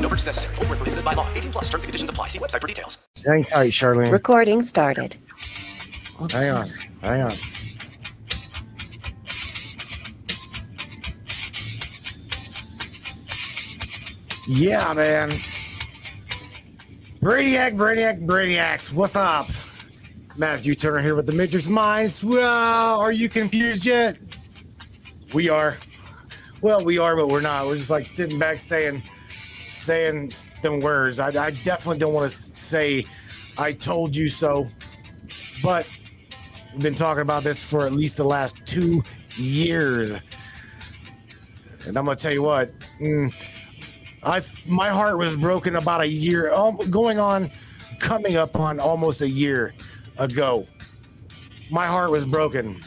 No purchase necessary. Full prohibited by law. 18 plus terms and conditions apply. See website for details. Hang tight, Charlene. Recording started. Hang on. Hang on. Yeah, man. Brainiac, Brainiac, Brainiacs. What's up? Matthew Turner here with the Matrix Minds. Well, are you confused yet? We are. Well, we are, but we're not. We're just like sitting back saying, saying them words. I, I definitely don't want to say, "I told you so," but we've been talking about this for at least the last two years, and I'm gonna tell you what. Mm, my heart was broken about a year, going on, coming up on almost a year ago. My heart was broken.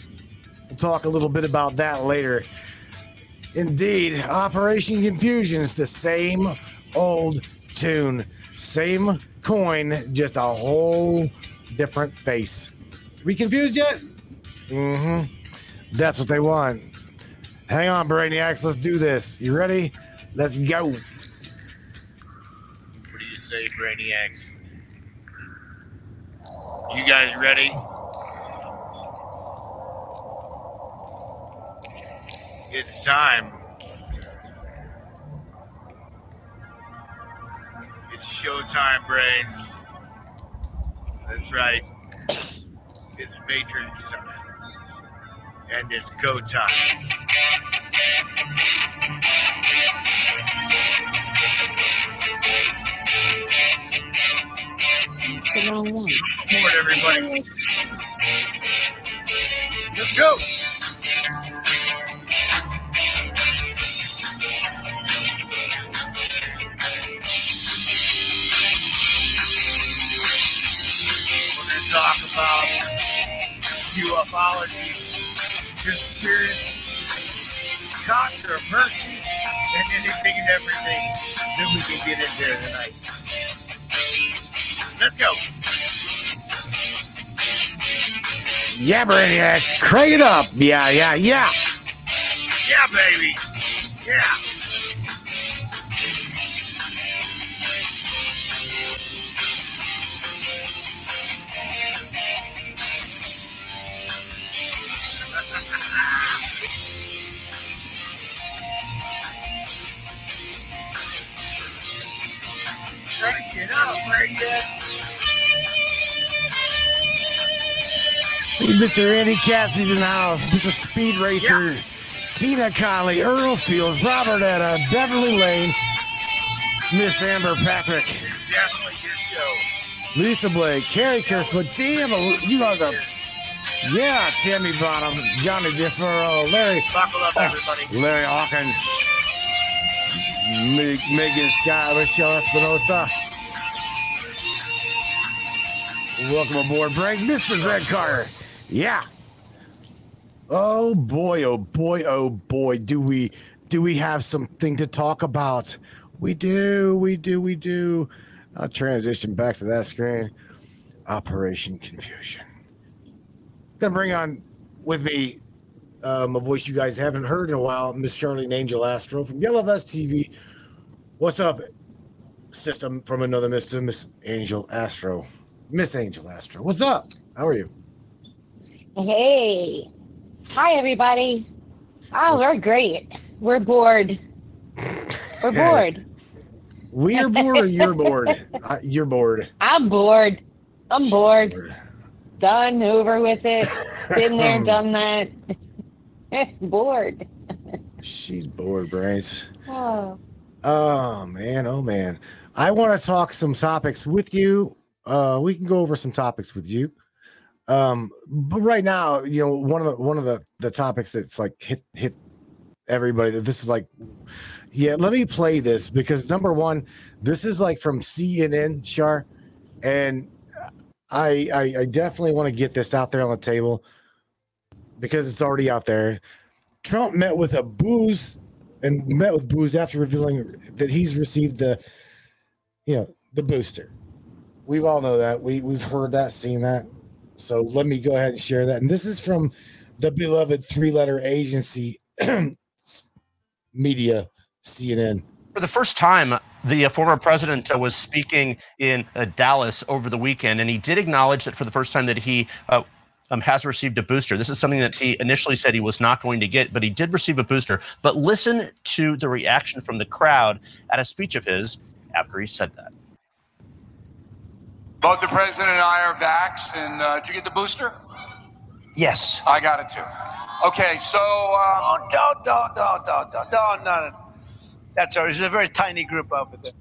We'll talk a little bit about that later. Indeed, Operation Confusion is the same old tune, same coin, just a whole different face. We confused yet? Mm-hmm. That's what they want. Hang on, Brainiacs. Let's do this. You ready? Let's go. What do you say, Brainiacs? You guys ready? It's time. Showtime, brains. That's right. It's Matrix time. And it's go time. The wrong one. Come on, everybody. Let's go. Talk about ufology, conspiracy, controversy, and anything and everything that we can get in there tonight. Let's go. Yeah, Brainiacs, crank it up. Yeah, yeah, yeah. Yeah, baby. Yeah. Mr. Andy Cassidy's in the house. Mr. Speed Racer. Tina Conley, Earl Fields, Robert Etta, Beverly Lane, Miss Amber Patrick, It's definitely your show. Lisa Blake, Carrie Kerfoot. Damn, you guys are. Yeah, Timmy Bottom, Johnny DeFaro, Larry, Buckle up, uh, everybody. Larry Hawkins, Meg, Megan Scott, Michelle Espinosa. Welcome aboard, Break, Mr. Greg Carter. Yeah. Oh boy, oh boy, oh boy, do we do we have something to talk about? We do, we do, we do. I'll transition back to that screen. Operation Confusion. Gonna bring on with me um, a voice you guys haven't heard in a while, Miss Charlene Angel Astro from Yellow Vest TV. What's up, system from another Mister Miss Angel Astro? Miss Angel Astro, what's up? How are you? Hey. Hi, everybody. Oh, we're great. We're bored. We're bored. We are bored or you're bored? Uh, you're bored. I'm bored. I'm bored. Done, over with it. Been there, done that. bored. She's bored, brains. Oh. Oh man, oh man. I want to talk some topics with you. Uh we can go over some topics with you. Um but right now, you know, one of the one of the the topics that's like hit hit everybody that this is like yeah, let me play this because number one, this is like from CNN, Char, and I, I I definitely want to get this out there on the table because it's already out there. Trump met with a boos and met with boos after revealing that he's received the you know the booster. We've all know that. We we've heard that, seen that. So let me go ahead and share that. And this is from the beloved three-letter agency media, CNN. For the first time, the uh, former president uh, was speaking in uh, Dallas over the weekend, and he did acknowledge that for the first time that he uh, um, has received a booster. This is something that he initially said he was not going to get, but he did receive a booster. But listen to the reaction from the crowd at a speech of his after he said that. Both the president and I are vaxxed, and uh, did you get the booster? Yes. I got it too. Okay, so. Um, Oh, don't, don't, don't, don't, don't, don't, no, no. That's all. It's a very tiny group over there.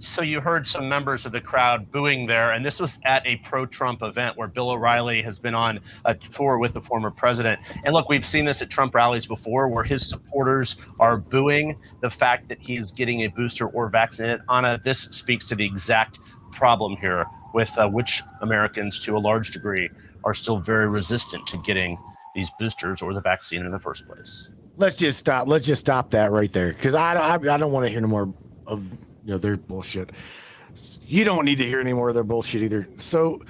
So you heard some members of the crowd booing there, and this was at a pro-Trump event where Bill O'Reilly has been on a tour with the former president. And look, we've seen this at Trump rallies before, where his supporters are booing the fact that he's getting a booster or vaccinated. Anna, this speaks to the exact problem here with uh, which Americans, to a large degree, are still very resistant to getting these boosters or the vaccine in the first place. Let's just stop. Let's just stop that right there because I, I I don't want to hear no more of you know their bullshit. You don't need to hear any more of their bullshit either. So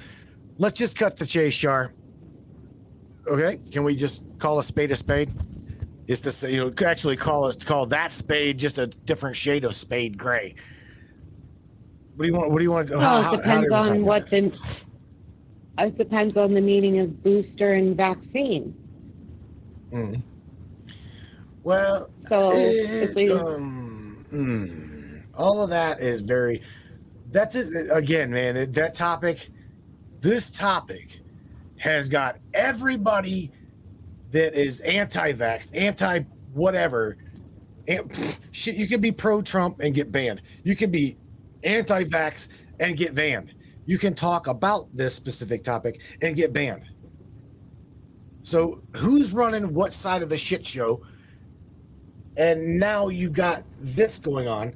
let's just cut the chase, Char. Okay, can we just call a spade a spade? It's the sa- you know actually call us call that spade just a different shade of spade gray. What do you want? What do you want? Well, it depends on what's in. It depends on the meaning of booster and vaccine. Mm. Well, So if we, um, mm, all of that is very. That's it, again, man. That topic, this topic, has got everybody that is anti-vax, anti whatever. And, shit, you can be pro-Trump and get banned. You can be anti-vax and get banned. You can talk about this specific topic and get banned. So who's running what side of the shit show? And now you've got this going on.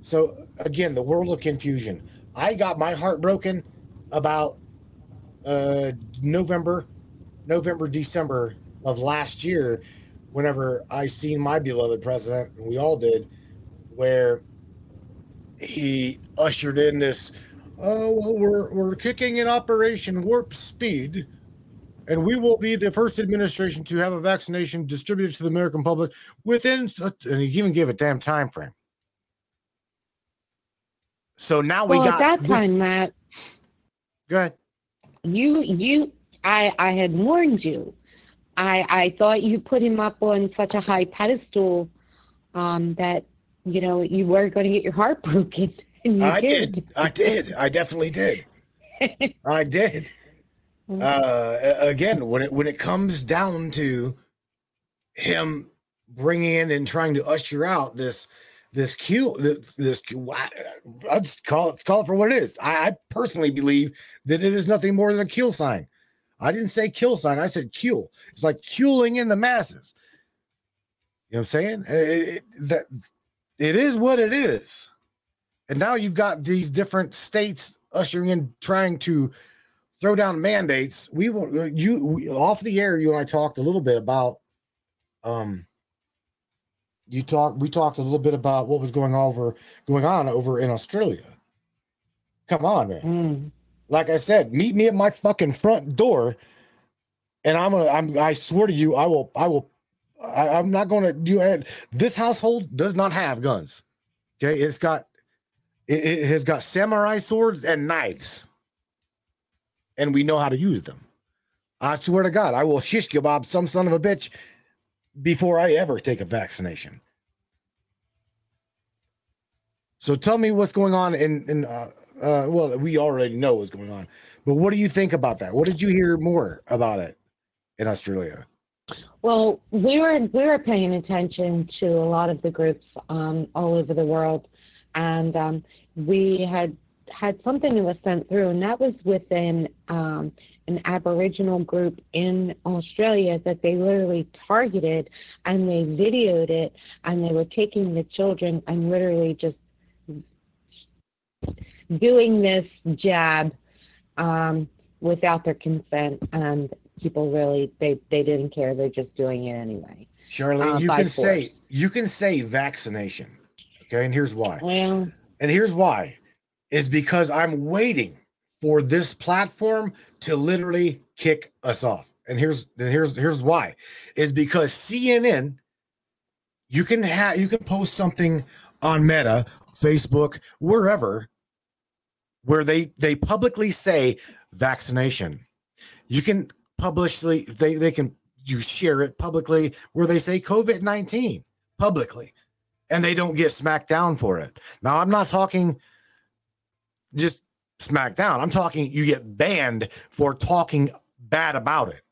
So again, the world of confusion. I got my heart broken about uh November, November, December of last year, whenever I seen my beloved president, and we all did, where he ushered in this, oh well, we're we're kicking in Operation Warp Speed and we will be the first administration to have a vaccination distributed to the American public within, and he even gave a damn time frame. So now we well, got at that this- time, Matt, Go ahead. you you I I had warned you. I I thought you put him up on such a high pedestal um, that you know you were going to get your heart broken, I did. did. I did. I definitely did. I did. Mm-hmm. Uh, again, when it when it comes down to him bringing in and trying to usher out this this kill this, this I'd just call it call it for what it is. I, I personally believe that it is nothing more than a kill sign. I didn't say kill sign. I said kill. It's like killing in the masses. You know what I'm saying? It, it- that it is what it is. And now you've got these different states ushering in, trying to throw down mandates. We want you we, off the air. You and I talked a little bit about. Um. You talked. We talked a little bit about what was going over going on over in Australia. Come on, man. Mm. Like I said, meet me at my fucking front door, and I'm gonna. I'm. I swear to you, I will. I will. I, I'm not going to do. And this household does not have guns. Okay, it's got. It, it has got samurai swords and knives, and we know how to use them. I swear to God, I will shish kebab some son of a bitch before I ever take a vaccination. So tell me what's going on in in uh, uh well we already know what's going on. But what do you think about that? What did you hear more about it in Australia? Well, we were we were paying attention to a lot of the groups um, all over the world, and um, we had had something that was sent through, and that was within um, an Aboriginal group in Australia that they literally targeted, and they videoed it, and they were taking the children and literally just doing this jab um, without their consent, and people really they they didn't care. They're just doing it anyway. Charlene, Uh, you can force. say you can say vaccination. Okay, and here's why. Well, And here's why is because I'm waiting for this platform to literally kick us off. And here's and here's here's why is because CNN you can have you can post something on Meta, Facebook, wherever where they they publicly say vaccination. You can publicly they they can you share it publicly where they say COVID-19 publicly and they don't get smacked down for it. Now, I'm not talking just smacked down. I'm talking you get banned for talking bad about it.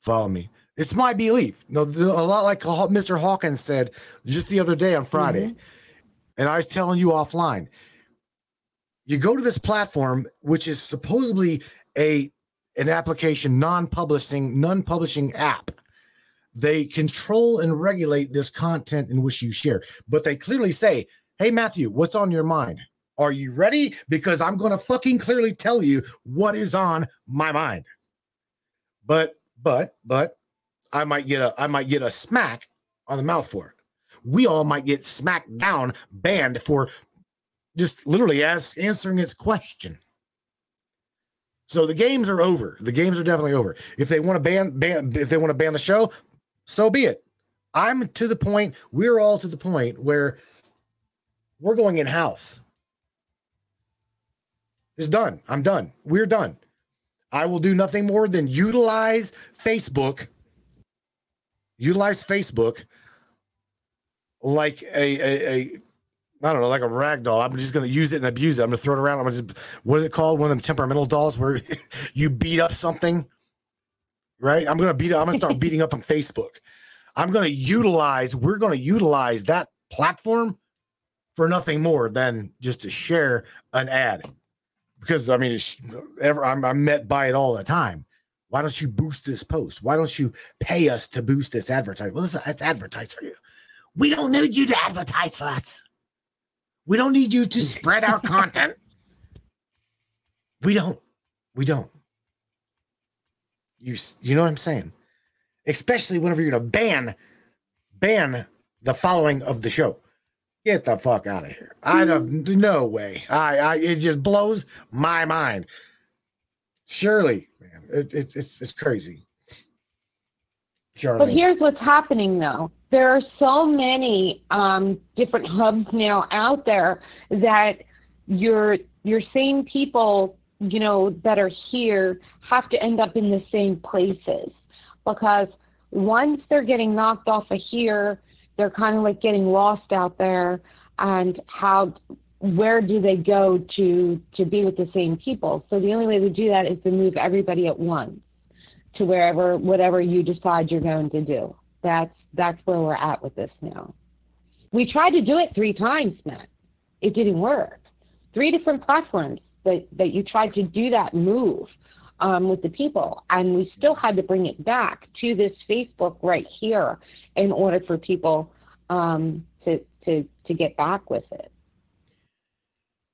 Follow me. It's my belief. No, a lot like Mr. Hawkins said just the other day on Friday, mm-hmm. and I was telling you offline. You go to this platform, which is supposedly a an application, non-publishing, non-publishing app they control and regulate this content in which you share. But they clearly say, Hey, Matthew, what's on your mind? Are you ready? Because I'm going to fucking clearly tell you what is on my mind. But, but, but I might get a, I might get a smack on the mouth for it. We all might get smacked mm-hmm. down, banned for just literally as answering its question. So the games are over. The games are definitely over. If they want to ban, ban if they want to ban the show, so be it. I'm to the point, we're all to the point where we're going in house. It's done. I'm done. We're done. I will do nothing more than utilize Facebook, utilize Facebook like a, a, a I don't know, like a rag doll. I'm just going to use it and abuse it. I'm going to throw it around. I'm going to just, what is it called? One of them temperamental dolls where you beat up something right? I'm gonna beat. I'm gonna start beating up on Facebook. I'm gonna utilize. We're gonna utilize that platform for nothing more than just to share an ad, because I mean, ever I'm, I'm met by it all the time. Why don't you boost this post? Why don't you pay us to boost this advertise? Well, let's, advertise for you. We don't need you to advertise for us. We don't need you to spread our content. We don't. We don't. You you know what I'm saying? Especially whenever you're gonna ban ban the following of the show. Get the fuck out of here. I have no way. I, I it just blows my mind. Surely, man, it, it's it's it's crazy. But Charlie, here's what's happening though. There are so many um, different hubs now out there that your your same people, you know, that are here have to end up in the same places because once they're getting knocked off of here, they're kind of like getting lost out there. And how, where do they go to to be with the same people? So the only way to do that is to move everybody at once to wherever whatever you decide you're going to do. That's that's where we're at with this now. We tried to do it three times, Matt. It didn't work. Three different platforms that, that you tried to do that move um, with the people, and we still had to bring it back to this Facebook right here in order for people um, to to to get back with it.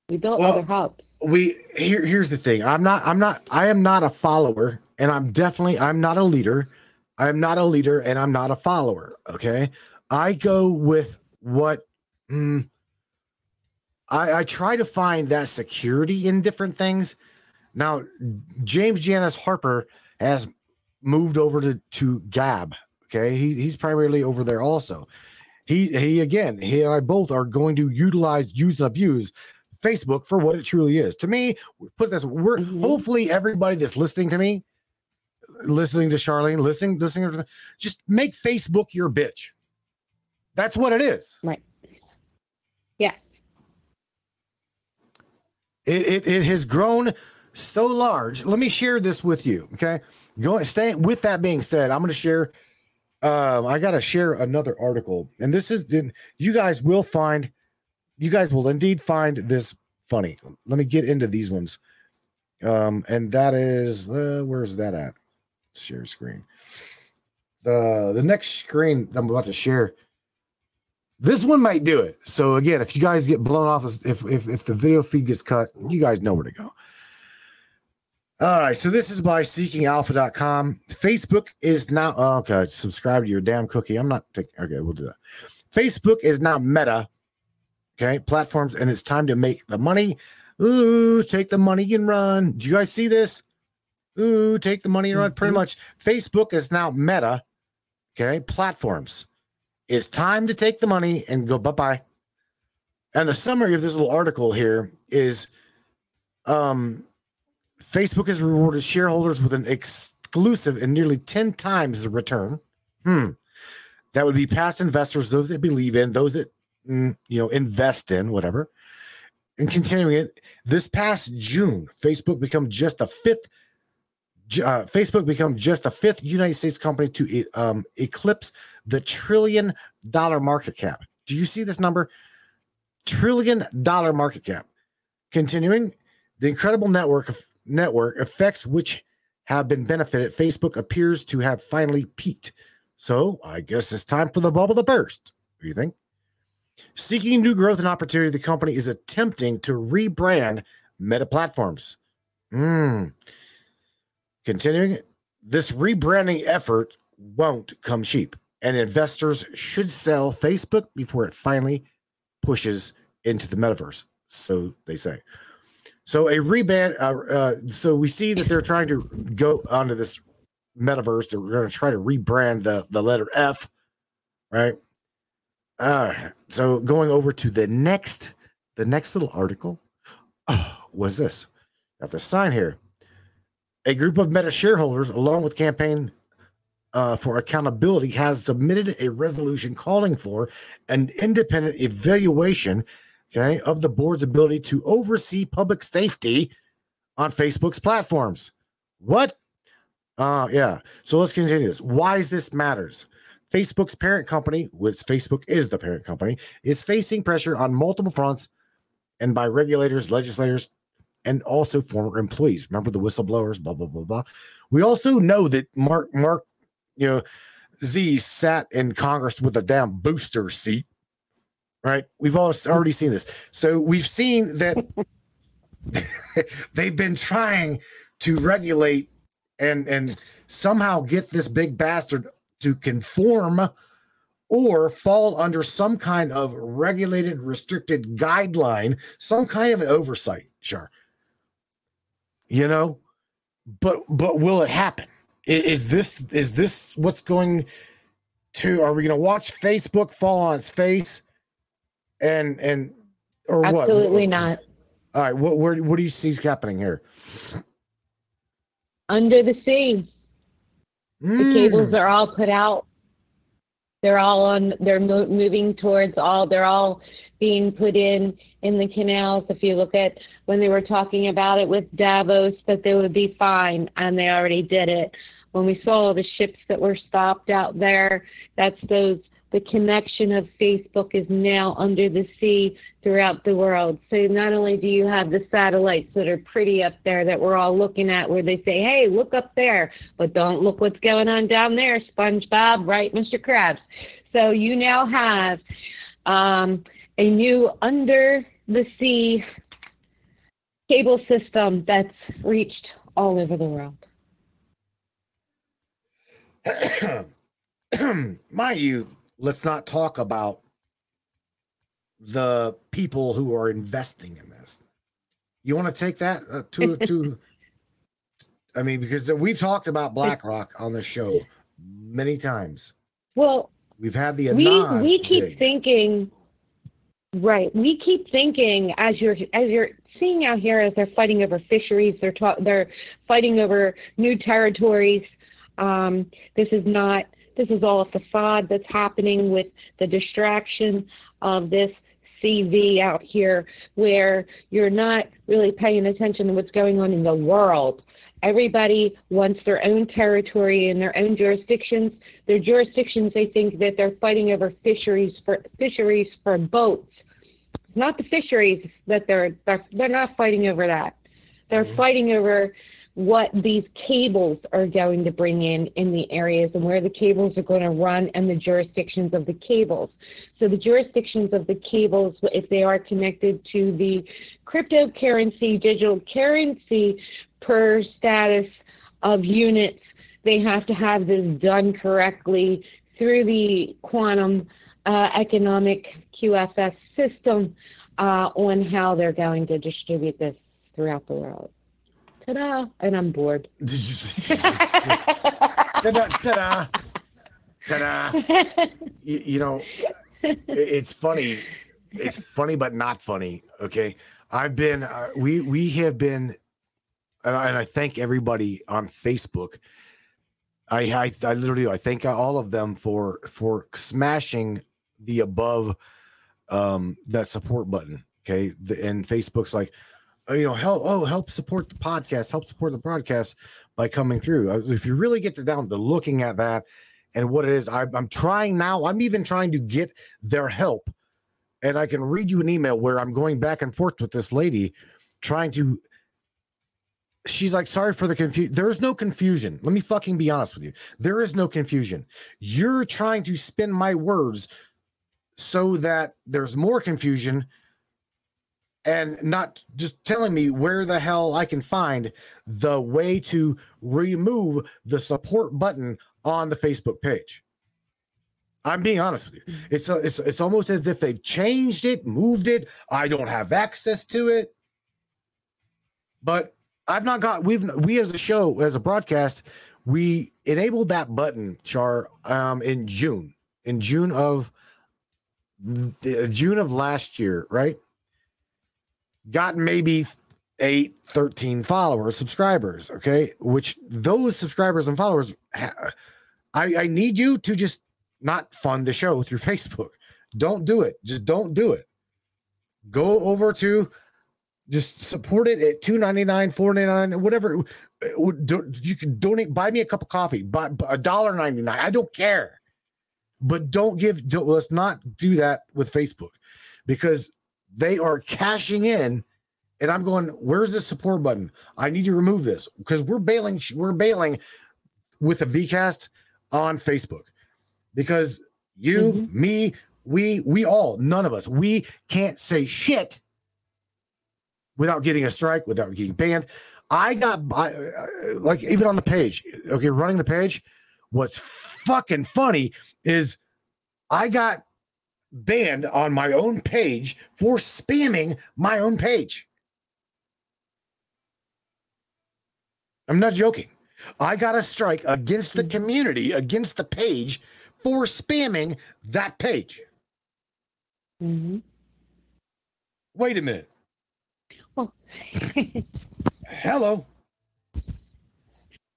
We built Well, other hubs. we here here's the thing. I'm not I'm not I am not a follower and I'm definitely I'm not a leader. I'm not a leader and I'm not a follower, okay? I go with what mm, I I try to find that security in different things. Now, James Janice Harper has moved over to to Gab, okay? He he's primarily over there also. He he again, he and I both are going to utilize use and abuse Facebook for what it truly is. To me, put this, we're Mhm. hopefully everybody that's listening to me, listening to Charlene, listening, listening to just make Facebook your bitch. That's what it is. Right. Yeah. It, it, it has grown so large. Let me share this with you. Okay. Going staying with that being said, I'm gonna share um, I gotta share another article, and this is you guys will find you guys will indeed find this funny. Let me get into these ones. Um, and that is uh, where's that at? Share screen. The the next screen I'm about to share. This one might do it. So again, if you guys get blown off, if if if the video feed gets cut, you guys know where to go. All right, so this is by seekingalpha.com. Facebook is now oh, okay. Subscribe to your damn cookie. I'm not taking okay, we'll do that. Facebook is now meta, okay, platforms, and it's time to make the money. Ooh, take the money and run. Do you guys see this? Ooh, take the money and run. Pretty Mhm. much, Facebook is now meta, okay, platforms. It's time to take the money and go bye bye. And the summary of this little article here is um, Facebook has rewarded shareholders with an exclusive and nearly 10 times the return. Hmm. That would be past investors, those that believe in, those that mm, you know invest in, whatever. And continuing it, this past June, Facebook become just the fifth. Uh, Facebook become just the fifth United States company to um, eclipse the trillion dollar market cap. Do you see this number? Trillion dollar market cap. Continuing, the incredible network of network effects which have been benefited, Facebook appears to have finally peaked. So I guess it's time for the bubble to burst. What do you think? Seeking new growth and opportunity, the company is attempting to rebrand Meta Platforms. Hmm. Continuing, this rebranding effort won't come cheap, and investors should sell Facebook before it finally pushes into the metaverse. So they say. So a rebrand. Uh, uh, so we see that they're trying to go onto this metaverse. They're going to try to rebrand the the letter F, right? Uh, so going over to the next, the next little article. Oh, what's this? Got this sign here. A group of Meta shareholders, along with campaign uh, for accountability, has submitted a resolution calling for an independent evaluation, okay, of the board's ability to oversee public safety on Facebook's platforms. What? Uh, yeah. So let's continue this. Why is this matters? Facebook's parent company, which Facebook is the parent company, is facing pressure on multiple fronts and by regulators, legislators, and also former employees. Remember the whistleblowers, blah, blah, blah, blah. We also know that Mark, Mark, you know, Z sat in Congress with a damn booster seat, right? We've all already seen this. So we've seen that they've been trying to regulate and and somehow get this big bastard to conform or fall under some kind of regulated restricted guideline some kind of an oversight sure you know but but will it happen is this is this what's going to are we going to watch facebook fall on its face and and or what Absolutely not. all right what where, what do you see happening here Under the sea, the Mm. cables are all put out. They're all on. They're mo- moving towards all. They're all being put in in the canals. If you look at when they were talking about it with Davos, that they would be fine, and they already did it. When we saw the ships that were stopped out there, that's those. The connection of Facebook is now under the sea throughout the world. So not only do you have the satellites that are pretty up there that we're all looking at, where they say, "Hey, look up there," but don't look what's going on down there, SpongeBob, right, Mr. Krabs? So you now have um, a new under the sea cable system that's reached all over the world. mind you, let's not talk about the people who are investing in this. You want to take that uh, to to? I mean, because we've talked about BlackRock on the show many times. Well, We've had the we we keep dig. thinking right we keep thinking as you're as you're seeing out here as they're fighting over fisheries they're ta- they're fighting over new territories um, this is not this is all a facade that's happening with the distraction of this CV out here where you're not really paying attention to what's going on in the world. Everybody wants their own territory and their own jurisdictions. Their jurisdictions they think that they're fighting over fisheries for fisheries for boats. Not the fisheries that they're they're, they're not fighting over that. They're fighting over what these cables are going to bring in in the areas and where the cables are going to run and the jurisdictions of the cables. So the jurisdictions of the cables, if they are connected to the cryptocurrency, digital currency per status of units, they have to have this done correctly through the quantum uh, economic QFS system uh, on how they're going to distribute this throughout the world. Ta-da! And I'm bored. ta-da, ta-da, ta-da. You, you know, it's funny. It's funny, but not funny. Okay, I've been. Uh, we we have been, and I, and I thank everybody on Facebook. I, I I literally I thank all of them for for smashing the above um that support button. Okay, the, and Facebook's like, you know, help oh help support the podcast, help support the podcast by coming through. Uh, if you really get to down to looking at that and what it is, I, I'm trying now. I'm even trying to get their help, and I can read you an email where I'm going back and forth with this lady, trying to. She's like, sorry for the confusion. There is no confusion. Let me fucking be honest with you. There is no confusion. You're trying to spin my words so that there's more confusion and not just telling me where the hell I can find the way to remove the support button on the Facebook page. I'm being honest with you. It's a, it's it's almost as if they've changed it, moved it. I don't have access to it. But I've not got we've we as a show as a broadcast we enabled that button char um in June in June of the, June of last year, right? Got maybe eight, 13 followers, subscribers. Okay. Which those subscribers and followers, I, I need you to just not fund the show through Facebook. Don't do it. Just don't do it. Go over to just support it at 299 499 whatever uh, you can donate buy me a cup of coffee buy a dollar 99 i don't care but don't give don't, let's not do that with facebook because they are cashing in and i'm going where's the support button? I need to remove this because we're bailing we're bailing with a vcast on facebook. Because you mm-hmm. me we we all none of us we can't say shit without getting a strike without getting banned. I got I, like even on the page okay running the page what's fucking funny is i got banned on my own page for spamming my own page. I'm not joking. I got a strike against the community, against the page for spamming that page. Mm-hmm. Wait a minute. Well, Hello.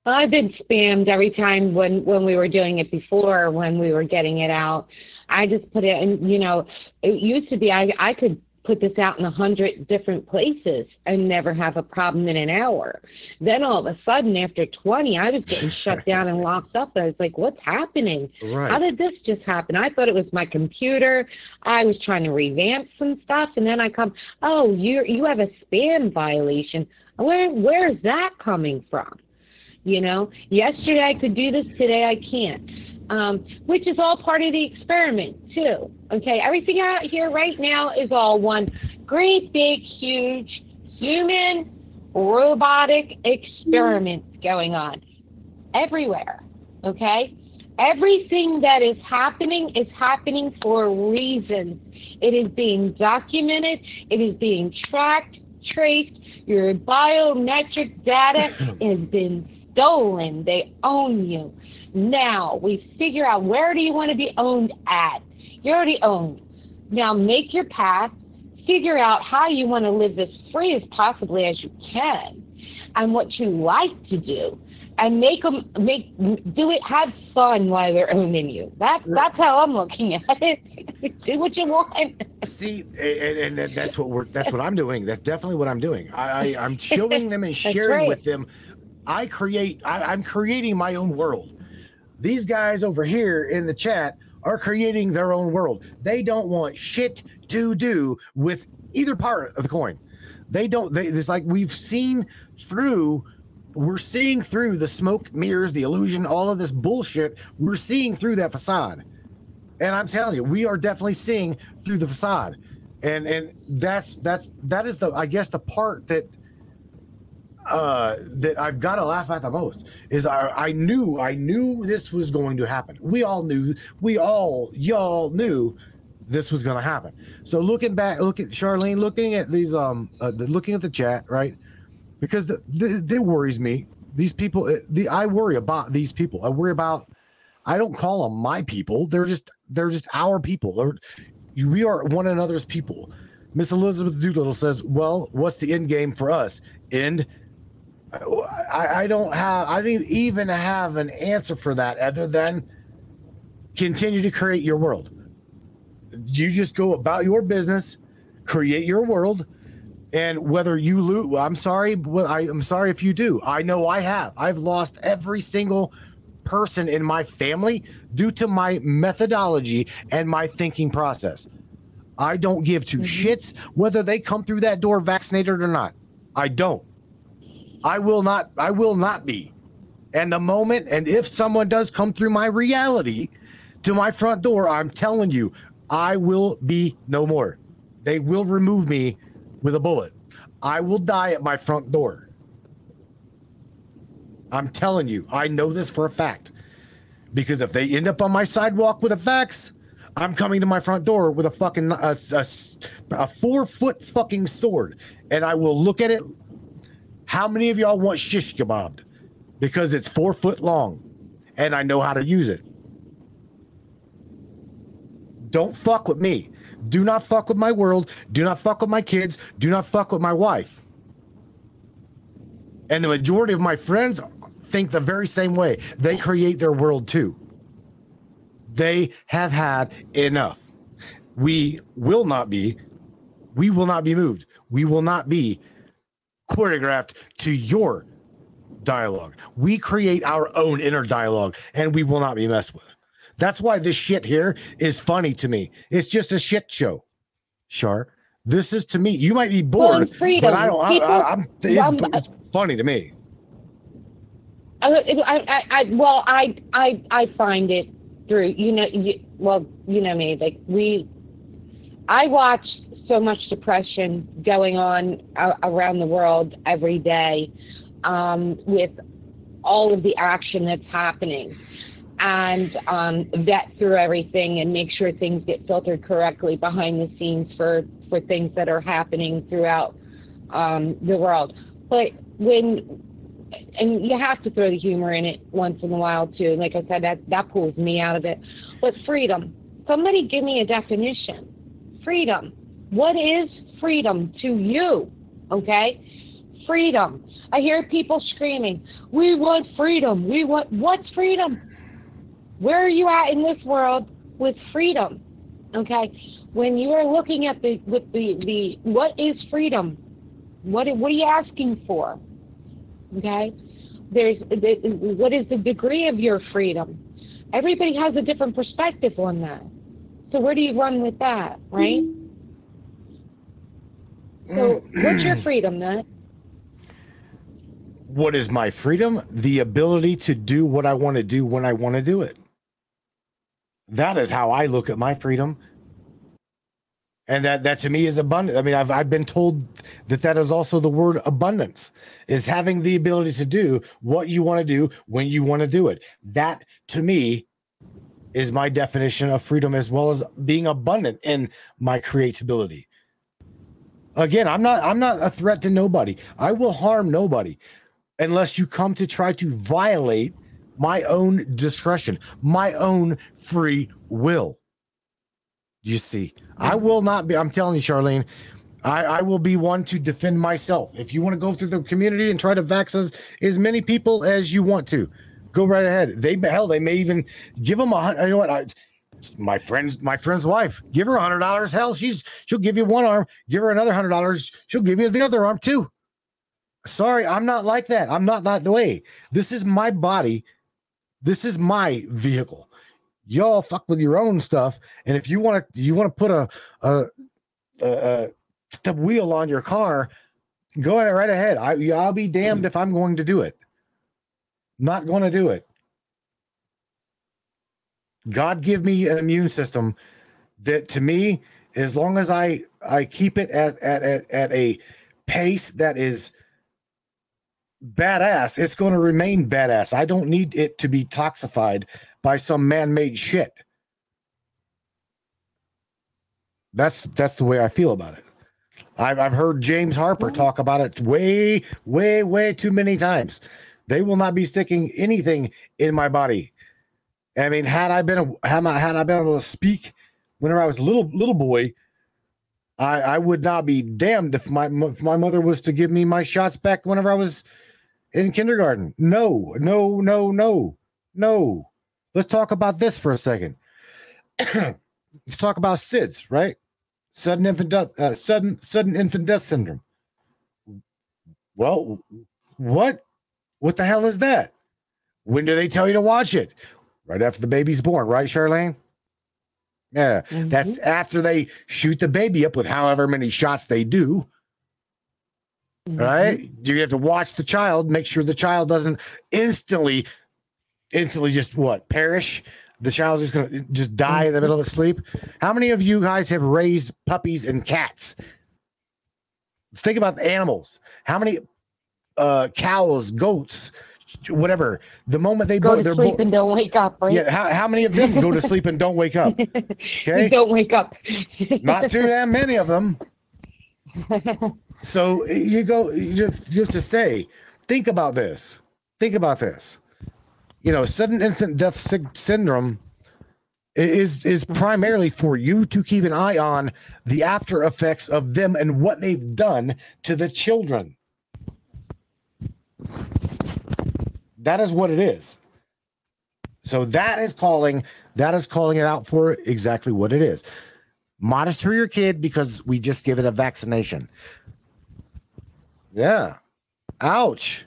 I've been spammed every time when when we were doing it before, when we were getting it out. I just put it, and you know, it used to be I I could put this out in a hundred different places and never have a problem in an hour. Then all of a sudden, after 20, I was getting shut down and locked up. I was like, what's happening? Right. How did this just happen? I thought it was my computer. I was trying to revamp some stuff. And then I come, oh, you you have a spam violation. Where Where is that coming from? You know, yesterday I could do this, today I can't um, which is all part of the experiment too. Okay, everything out here right now is all one great big huge human robotic experiment going on everywhere. Okay, everything that is happening is happening for reasons. It is being documented. It is being tracked, traced. Your biometric data has been stolen. They own you. Now we figure out where do you want to be owned at. You're already owned. Now make your path. Figure out how you want to live as free as possibly as you can, and what you like to do, and make them make do it. Have fun while they're owning you. That's that's how I'm looking at it. do what you want. See, and, and, that's what we're that's what I'm doing. That's definitely what I'm doing. I, I am showing them and sharing with them I create, I, am creating my own world. These guys over here in the chat are creating their own world. They don't want shit to do with either part of the coin. They don't, they, it's like we've seen through we're seeing through the smoke, mirrors, the illusion, all of this bullshit. We're seeing through that facade. And I'm telling you, we are definitely seeing through the facade. And and that's that's that is the I guess the part that uh that I've got to laugh at the most is I I knew I knew this was going to happen. We all knew, we all y'all knew this was going to happen. So looking back, look at Charlene, looking at these um uh, looking at the chat, right? Because the, the, worries me. These people uh, the I worry about these people. I worry about I don't call them my people. They're just they're just our people. They're, we are one another's people. Miss Elizabeth Doolittle says, "Well, what's the end game for us?" End. I, I don't have. I don't even have an answer for that other than continue to create your world. You just go about your business, create your world, and whether you lose, I'm sorry. Well, I, I'm sorry if you do. I know I have. I've lost every single person in my family due to my methodology and my thinking process. I don't give 2 mm-hmm. shits whether they come through that door vaccinated or not. I don't. I will not I will not be. And the moment and if someone does come through my reality to my front door, I'm telling you, I will be no more. They will remove me with a bullet. I will die at my front door. I'm telling you, I know this for a fact. Because if they end up on my sidewalk with a fax, I'm coming to my front door with a fucking a, a, a four foot fucking sword, and I will look at it. How many of y'all want shish kebabbed? Because it's four foot long, and I know how to use it. Don't fuck with me. Do not fuck with my world. Do not fuck with my kids. Do not fuck with my wife. And the majority of my friends think the very same way. They create their world too. They have had enough. We will not be, we will not be moved. We will not be choreographed to your dialogue. We create our own inner dialogue and we will not be messed with. That's why this shit here is funny to me. It's just a shit show. Sure. This is to me. You might be bored, freedom. but I don't. People- I, am it's, it's funny to me. Uh, I, I, I, I, well, I, I, I find it through, you know, you, well, you know me, like we, I watch so much depression going on around the world every day, um, with all of the action that's happening and um, vet through everything and make sure things get filtered correctly behind the scenes for, for things that are happening throughout um, the world. But when and you have to throw the humor in it once in a while too. Like I said, that that pulls me out of it. But freedom. Somebody give me a definition. Freedom. What is freedom to you? Okay? Freedom. I hear people screaming, "We want freedom. We want what's freedom? Where are you at in this world with freedom?" Okay? When you are looking at the with the the what is freedom? What what are you asking for? okay there's the, what is the degree of your freedom everybody has a different perspective on that so where do you run with that right so what's your freedom Nat? What is my freedom? The ability to do what I want to do when I want to do it. That is how I look at my freedom. And that, that to me is abundant. I mean, I've, I've been told that that is also the word abundance is having the ability to do what you want to do when you want to do it. That to me is my definition of freedom as well as being abundant in my creativity. Again, I'm not I'm not a threat to nobody. I will harm nobody unless you come to try to violate my own discretion, my own free will. You see, I mm-hmm. will not be. I'm telling you, Charlene, I, I will be one to defend myself. If you want to go through the community and try to vax as, as many people as you want to, go right ahead. They hell, they may even give them a. You know what? I, my friend's my friend's wife. Give her a hundred dollars. Hell, she's she'll give you one arm. Give her another hundred dollars. She'll give you the other arm too. Sorry, I'm not like that. I'm not that way. This is my body. This is my vehicle y'all fuck with your own stuff. And if you want to, you want to put a, a, a, a wheel on your car, go right ahead. I, I'll be damned if I'm going to do it. Not going to do it. God give me an immune system that to me, as long as I I keep it at at at, at a pace that is badass, it's going to remain badass. I don't need it to be toxified by some man-made shit. That's that's the way I feel about it. I've I've heard James Harper mm. talk about it way, way, way too many times. They will not be sticking anything in my body. I mean, had I been had I, had I been able to speak whenever I was a little little boy, I I would not be damned if my if my mother was to give me my shots back whenever I was in kindergarten. No, no, no, no, no. Let's talk about this for a second. Let's talk about SIDS, right? Sudden infant death, uh, sudden sudden infant death syndrome. Well, what? What the hell is that? When do they tell you to watch it? Right after the baby's born, right, Charlene? Yeah, that's after they shoot the baby up with however many shots they do. Right? You have to watch the child, make sure the child doesn't instantly, instantly just what perish. The child's just gonna just die in the middle of sleep. How many of you guys have raised puppies and cats? Let's think about the animals. How many uh cows, goats, whatever. The moment they Go bo- to sleep bo- and don't wake up, right? yeah, how, how many of them go to sleep and don't wake up? Okay. don't wake up. Not too damn many of them. So you go you just, just to say, think about this. Think about this. You know, sudden infant death sy- syndrome is is primarily for you to keep an eye on the after effects of them and what they've done to the children. That is what it is. So that is calling that is calling it out for exactly what it is. Monitor your kid because we just give it a vaccination. Yeah. Ouch.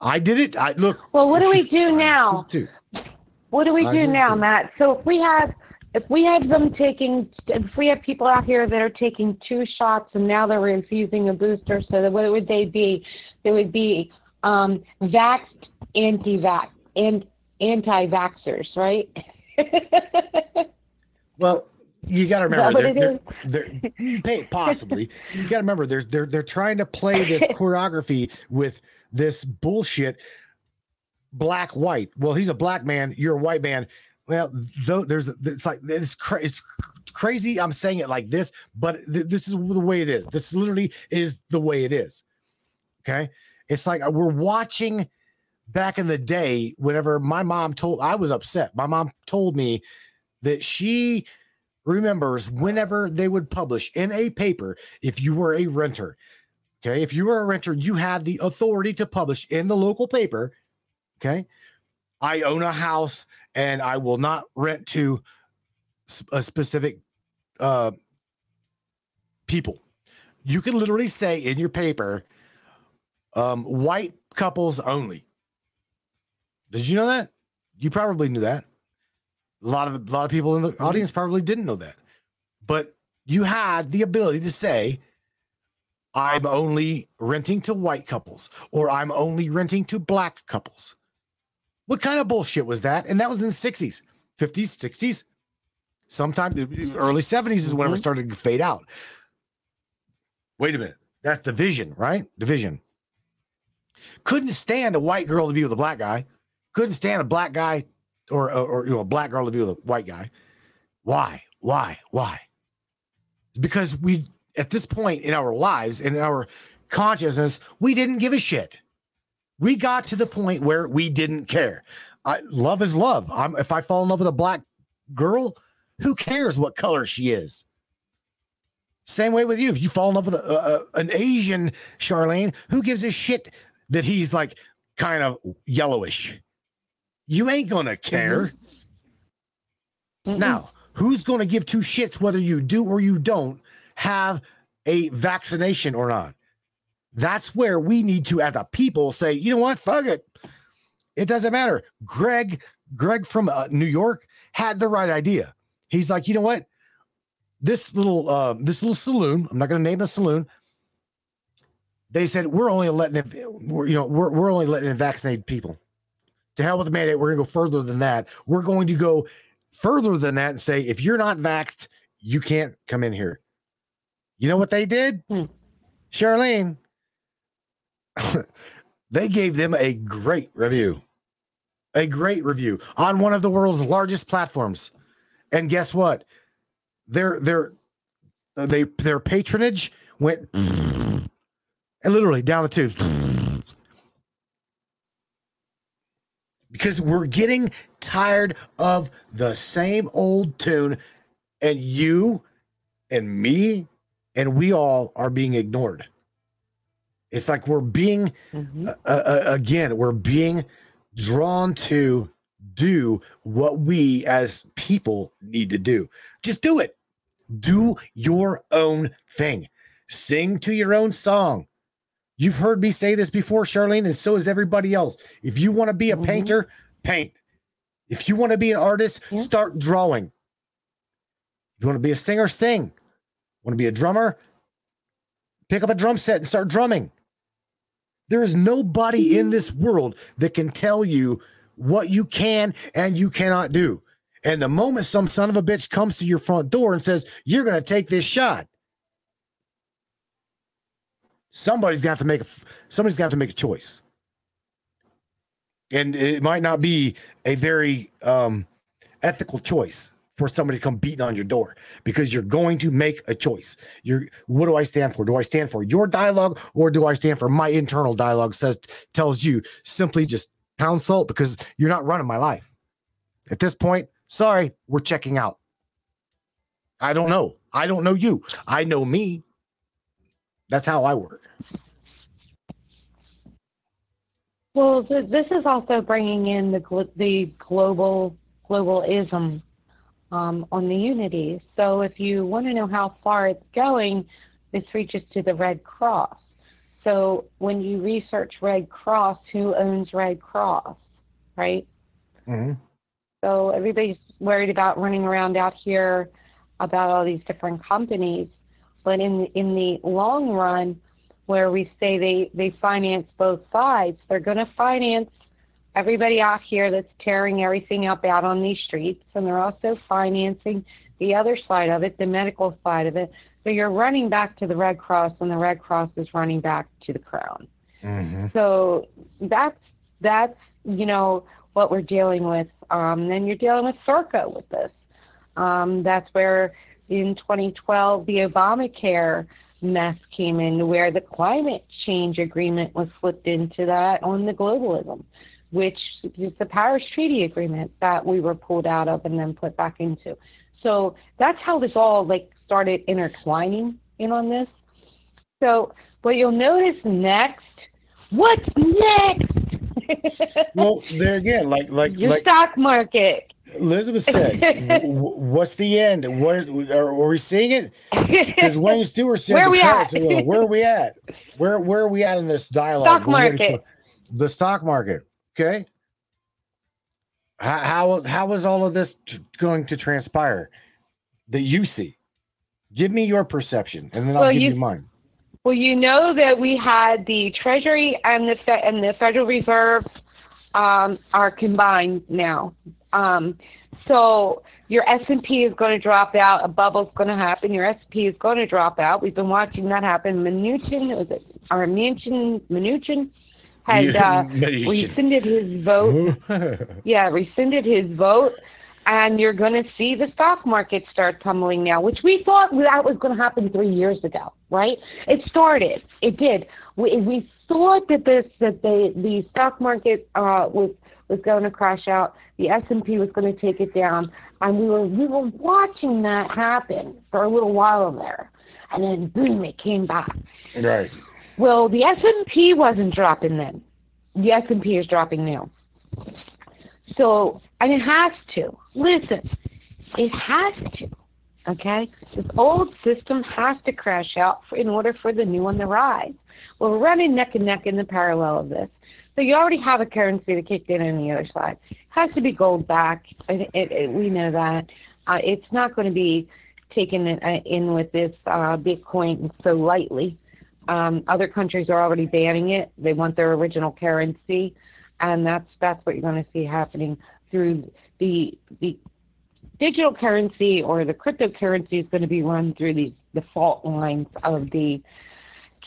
I did it. I look. Well, what do we do now? What do we do now. Matt? So if we have if we have them taking if we have people out here that are taking two shots and now they're infusing a booster, so that what would they be? They would be um vaxxed anti-vax and anti-vaxxers, right? Well, you got to remember, they're, they're, they're, possibly. You got to remember, they're they're they're trying to play this choreography with this bullshit. Black white. Well, he's a black man. You're a white man. Well, though there's it's like it's cra- it's crazy. I'm saying it like this, but th- this is the way it is. This literally is the way it is. Okay, it's like uh, we're watching back in the day. Whenever my mom told, I was upset. My mom told me that she remembers whenever they would publish in a paper if you were a renter okay if you were a renter you had the authority to publish in the local paper okay i own a house and i will not rent to a specific uh people you can literally say in your paper um white couples only did you know that you probably knew that a lot of a lot of people in the audience probably didn't know that, but you had the ability to say, "I'm only renting to white couples," or "I'm only renting to black couples." What kind of bullshit was that? And that was in the '60s, '50s, '60s, sometime early '70s is whenever it started to fade out. Wait a minute, that's division, right? Division. Couldn't stand a white girl to be with a black guy. Couldn't stand a black guy or, or, or, you know a black girl to be with a white guy. Why? Why? Why? Because we at this point in our lives in our consciousness we didn't give a shit. We got to the point where we didn't care. I, love is love. I'm, if I fall in love with a black girl, who cares what color she is? Same way with you. If you fall in love with a, a, an Asian Charlene, who gives a shit that he's like kind of yellowish? You ain't gonna care. Now, who's gonna give two shits whether you do or you don't have a vaccination or not? That's where we need to, as a people, say, you know what? Fuck it. It doesn't matter. Greg, Greg from uh, New York had the right idea. He's like, you know what? This little, uh, this little saloon. I'm not going to name the saloon. They said we're only letting it, we're, you know, we're, we're only letting it vaccinate people. To hell with the mandate. We're gonna go further than that. We're going to go further than that and say if you're not vaxxed, you can't come in here. You know what they did? Hmm. Charlene, they gave them a great review. A great review on one of the world's largest platforms. And guess what? Their their they their patronage went and literally down the tubes. Because we're getting tired of the same old tune, and you and me and we all are being ignored. It's like we're being, Mhm. uh, uh, again, we're being drawn to do what we as people need to do. Just do it. Do your own thing. Sing to your own song. You've heard me say this before, Charlene, and so has everybody else. If you want to be a Mhm. painter, paint. If you want to be an artist, Yeah. start drawing. If you want to be a singer, sing. Want to be a drummer? Pick up a drum set and start drumming. There is nobody in this world that can tell you what you can and you cannot do. And the moment some son of a bitch comes to your front door and says, You're going to take this shot, somebody's got to make a somebody's got to make a choice. And it might not be a very um, ethical choice for somebody to come beating on your door because you're going to make a choice. You're what do I stand for? Do I stand for your dialogue or do I stand for my internal dialogue says tells you simply just pound salt because you're not running my life. At this point, sorry, we're checking out. I don't know. I don't know you. I know me. That's how I work. Well, th- this is also bringing in the gl- the global globalism um, on the unity. So, if you want to know how far it's going, this reaches to the Red Cross. So, when you research Red Cross, who owns Red Cross, right? Mhm. So everybody's worried about running around out here about all these different companies, but in the, in the long run, where we say they they finance both sides, they're going to finance everybody out here that's tearing everything up out on these streets, and they're also financing the other side of it, the medical side of it. So you're running back to the Red Cross, and the Red Cross is running back to the Crown. Mhm. So that's that's you know what we're dealing with. Um, then you're dealing with Circa with this. Um, that's where in 2012 the Obamacare mess came in, where the climate change agreement was slipped into that on the globalism, which is the Paris Treaty agreement that we were pulled out of and then put back into. So that's how this all like started intertwining in on this. So what you'll notice next, what's next? Well, there again, like like Your like stock market. Elizabeth said, w- what's the end? What are, are we seeing it? Because Wayne Stewart said, Where the we at? are where are we at? Where where are we at in this dialogue? Stock market. The stock market. Okay. How how, how is all of this t- going to transpire that you see? Give me your perception, and then I'll Well, give you, you- mine. Well, you know that we had the Treasury and the Fe- and the Federal Reserve um, are combined now. Um, so your S and P is going to drop out. A bubble's going to happen. Your S P is going to drop out. We've been watching that happen. Mnuchin was it? Or Mnuchin Mnuchin had uh, rescinded his vote. yeah, rescinded his vote, and you're going to see the stock market start tumbling now, which we thought that was going to happen three years ago, right? It started, it did. We we thought that this that the the stock market uh, was was going to crash out, the S and P was going to take it down, and we were we were watching that happen for a little while there, and then boom, it came back. right. Well, the S&P wasn't dropping then. The S&P is dropping now. So, and it has to. Listen, it has to. Okay? This old system has to crash out for, in order for the new one to rise. Well, we're running neck and neck in the parallel of this. So you already have a currency that kicked in on the other side. It has to be gold back. It, it, it, we know that. Uh, it's not going to be taken in, uh, in with this uh, Bitcoin so lightly Um, other countries are already banning it. They want their original currency, and that's that's what you're going to see happening through the the digital currency or the cryptocurrency is going to be run through these the fault lines of the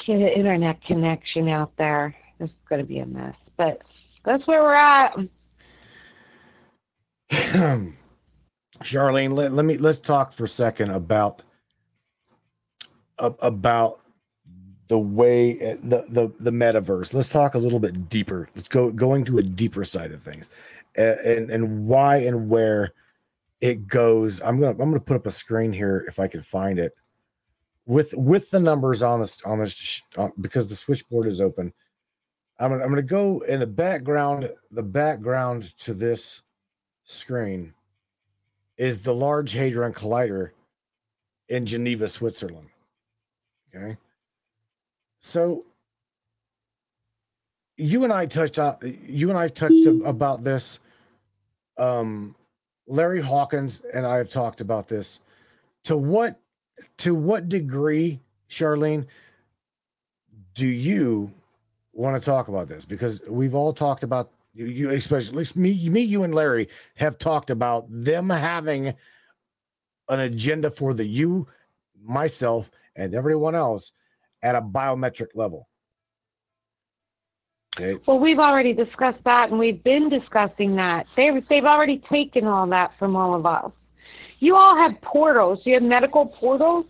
internet connection out there. This is going to be a mess, but that's where we're at. Charlene, let, let me let's talk for a second about about the way the, the the metaverse. Let's talk a little bit deeper. Let's go going to a deeper side of things, and and why and where it goes. I'm gonna I'm gonna put up a screen here if I can find it with with the numbers on this on this uh, because the switchboard is open. I'm gonna, I'm gonna go in the background. The background to this screen is the Large Hadron Collider in Geneva, Switzerland. Okay. So you and I touched on you and I touched about this. Um, Larry Hawkins and I have talked about this. To what to what degree, Charlene, do you want to talk about this? Because we've all talked about you, you especially me, me, you and Larry have talked about them having an agenda for the you, myself, and everyone else at a biometric level. Okay. Well, we've already discussed that, and we've been discussing that. They've they've already taken all that from all of us. You all have portals. You have medical portals.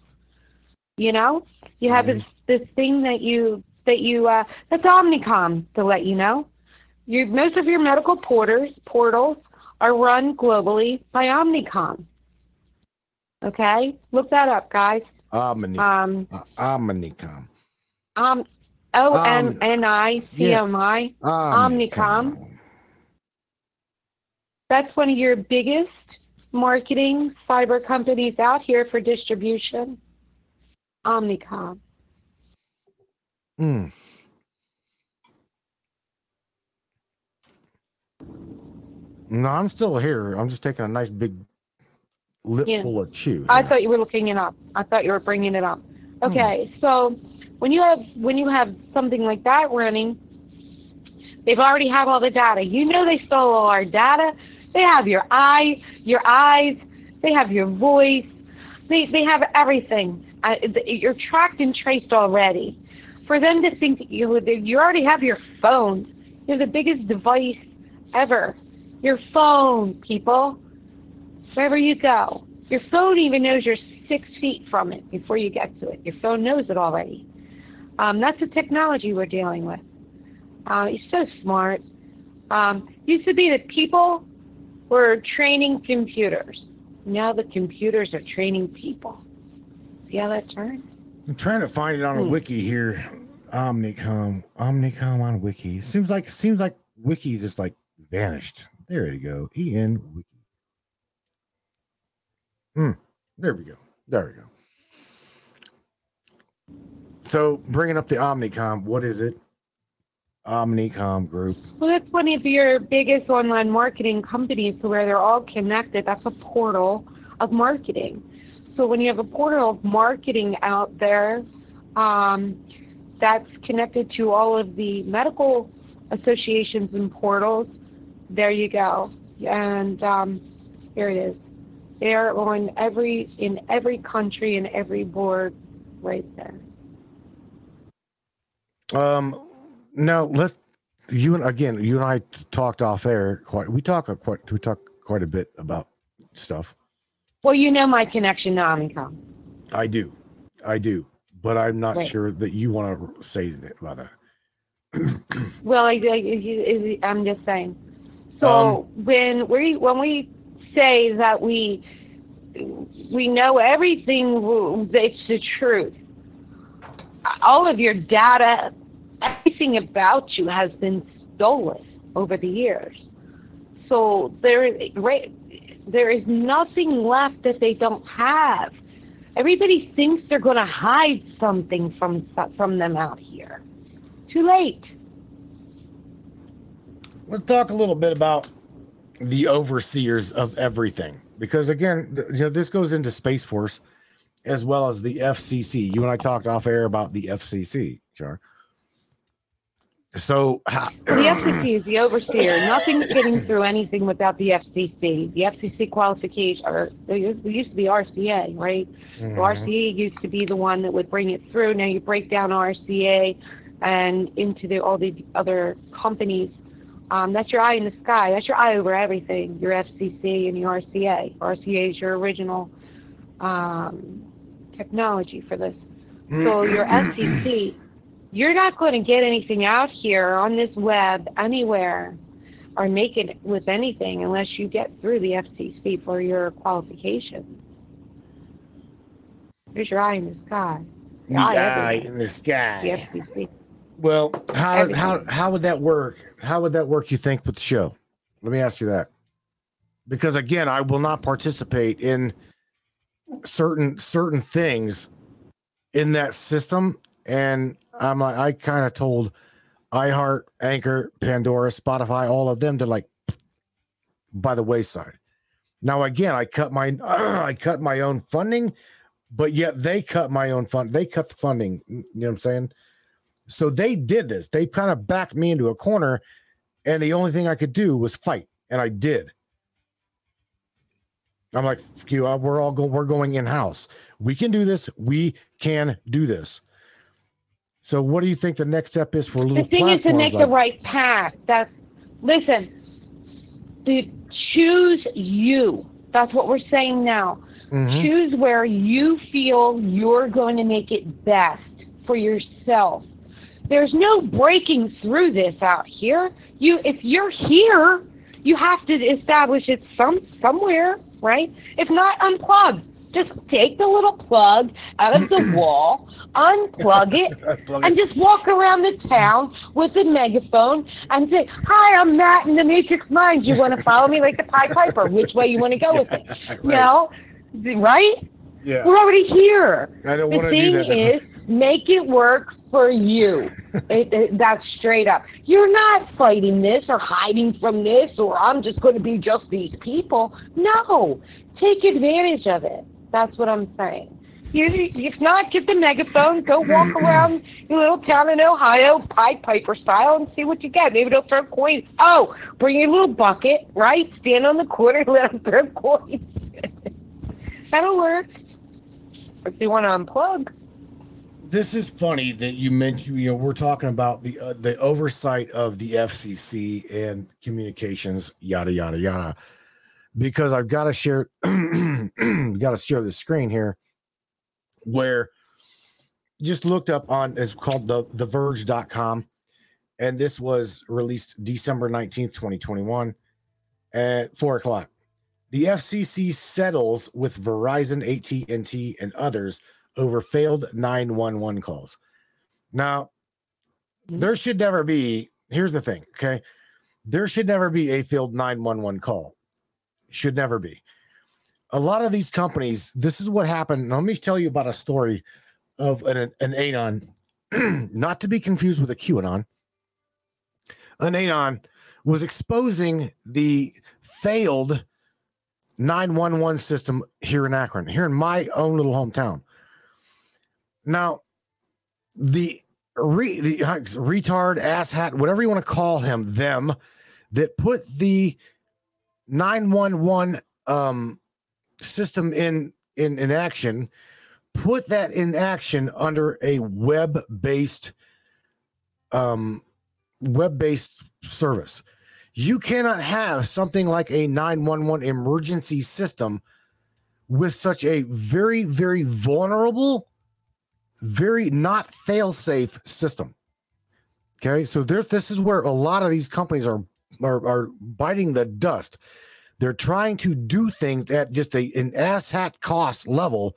You know, you have mm-hmm. this this thing that you that you uh, that's Omnicom to let you know. You most of your medical porters portals are run globally by Omnicom. Okay, look that up, guys. Um, uh, Omnicom. Um, O M N I C M I. Omnicom. That's one of your biggest marketing fiber companies out here for distribution. Omnicom. Hmm. No, I'm still here. I'm just taking a nice big lip yeah. full of chew. I thought you were looking it up. I thought you were bringing it up. Hmm. Okay, hmm. so when you have when you have something like that running, they've already have all the data. You know they stole all our data. They have your eye, your eyes. They have your voice. They they have everything. Uh, you're tracked and traced already. For them to think that you you already have your phone. You're the biggest device ever. Your phone, people wherever you go. Your phone even knows you're six feet from it before you get to it. Your phone knows it already. Um, that's the technology we're dealing with. Uh, he's so smart. Um, used to be that people were training computers. Now the computers are training people. See how that turns? I'm trying to find it on a hmm. wiki here. Omnicom, Omnicom on wiki. Seems like seems like wiki just like vanished. There you go. En wiki. Mm, there we go. There we go. So, bringing up the Omnicom, what is it? Omnicom Group. Well, that's one of your biggest online marketing companies to where they're all connected. That's a portal of marketing. So, when you have a portal of marketing out there um, that's connected to all of the medical associations and portals, there you go. And um, here it is. They're on every in every country and every board right there. Um, now let's you and again you and I talked off air quite. We talk quite we talk quite a bit about stuff. Well, you know my connection to Omnicom. I do, I do, but I'm not right. sure that you want to say about that. well, I, am just saying. So um, when we when we say that we we know everything that's the truth. All of your data, everything about you has been stolen over the years. So there is there is nothing left that they don't have. Everybody thinks they're going to hide something from from them out here. Too late. Let's talk a little bit about the overseers of everything because again you know this goes into space force as well as the FCC. You and I talked off air about the FCC, Char. So how, The FCC is the overseer. Nothing's getting through anything without the FCC. The FCC qualification, or there used to be RCA, right? So Mhm. RCA used to be the one that would bring it through. Now you break down RCA and into the, all the other companies. Um, that's your eye in the sky. That's your eye over everything. Your FCC and your RCA. RCA is your original um, technology for this. So your FCC, you're not going to get anything out here on this web anywhere or make it with anything unless you get through the FCC for your qualifications. There's your eye in the sky. the eye eye everywhere. in the sky. The FCC. Well, how how Everything. how would that work? How would that work? You think with the show? Let me ask you that, because again, I will not participate in certain certain things in that system, and I'm like, I kind of told iHeart, Anchor, Pandora, Spotify, all of them to like by the wayside. Now again, I cut my I cut my own funding, but yet they cut my own fund. They cut the funding. You know what I'm saying? So they did this. They kind of backed me into a corner, and the only thing I could do was fight, and I did. I'm like, "Fuck you, uh, we're all going. We're going in house. We can do this. We can do this. So, what do you think the next step is for The thing is to make the right path. That's listen. The choose you. That's what we're saying now. Mhm. Choose where you feel you're going to make it best for yourself. There's no breaking through this out here. You if you're here, you have to establish it some somewhere, right? If not, unplug. Just take the little plug out of the wall, unplug it, and it. just walk around the town with a megaphone and say, "Hi, I'm Matt in the Matrix Mind. You want to follow me like the Pied Piper? Which way you want to go with it? Right. No, right? Yeah, We're already here. I don't want to do thing that. is, make it work for you. it, it, that's straight up. You're not fighting this or hiding from this or I'm just going to be just these people. No, take advantage of it. That's what I'm saying. You, if not, get the megaphone, go walk around your little town in Ohio, Pied Piper style, and see what you get. Maybe they'll throw coins. Oh, bring your little bucket, right? Stand on the corner, let them throw coins. That'll work. If you want to unplug. This is funny that you mentioned. You know, we're talking about the uh, the oversight of the FCC and communications, yada yada yada. Because I've got to share, got to share the screen here, where just looked up on it's called the the theverge.com and this was released december 19th 2021 at four o'clock the fcc settles with verizon at&t and others over failed 911 calls. Now mm-hmm. there should never be here's the thing okay? There should never be a failed 911 call. Should never be. A lot of these companies this is what happened. Let me tell you about a story of an, an anon not to be confused with a qanon. An anon was exposing the failed 911 system here in akron here in my own little hometown now the re, the uh, retard asshat whatever you want to call him them that put the 911 um system in in in action put that in action under a web-based um web-based service. You cannot have something like a 911 emergency system with such a very very vulnerable very not fail safe system. Okay so there's this is where a lot of these companies are are, are biting the dust. They're trying to do things at just a an asshat cost level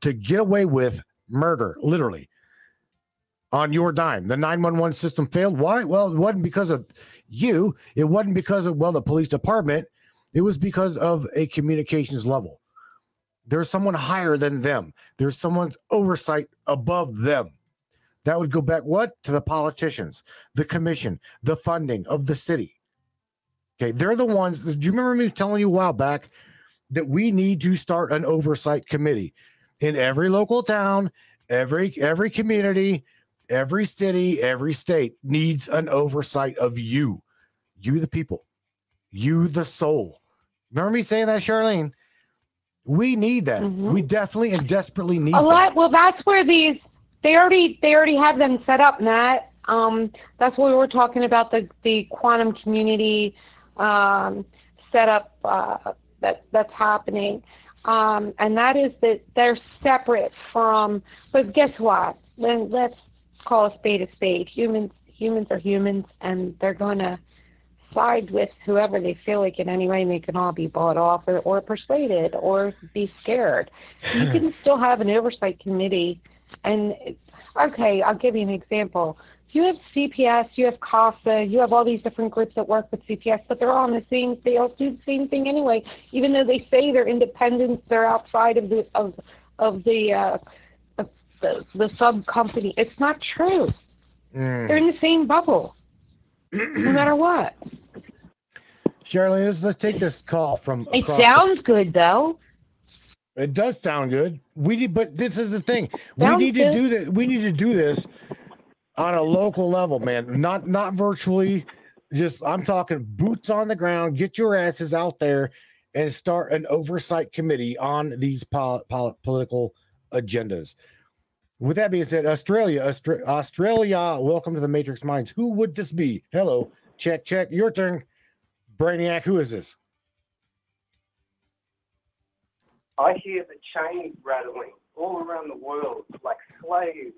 to get away with murder literally. On your dime. The 911 system failed. Why? Well it wasn't because of you. It wasn't because of well the police department. It was because of a communications level there's someone higher than them. There's someone's oversight above them. That would go back what? To the politicians the commission the funding of the city. Okay they're the ones do you remember me telling you a while back that we need to start an oversight committee in every local town, every every community, every city, every state needs an oversight of you, you the people, you the soul. Remember me saying that, Charlene? We need that. Mhm. We definitely and desperately need A that. Well, that's where these they already they already have them set up, Matt. Um, that's what we were talking about the the quantum community um, setup uh, that that's happening, um, and that is that they're separate from. But guess what? Then let's call a spade a spade. Humans humans are humans, and they're gonna side with whoever they feel like in any way, and they can all be bought off or, or persuaded or be scared. You can still have an oversight committee, and okay, I'll give you an example. You have CPS, you have CASA, you have all these different groups that work with CPS, but they're all on the same. They all do the same thing anyway. Even though they say they're independent, they're outside of the of of the uh, of the, the sub company. It's not true. Mm. They're in the same bubble, no matter what. Charlene, let's, let's take this call from It across the- sounds good though. It does sound good. We need, but this is the thing. We Sounds need to do that. We need to do this on a local level, man. Not not virtually. Just I'm talking boots on the ground. Get your asses out there and start an oversight committee on these pol- pol- political agendas. With that being said, Australia, Austra- Australia, welcome to the Matrix Minds. Who would this be? Hello, check, check. Your turn, Brainiac. Who is this? I hear the chains rattling all around the world, like slaves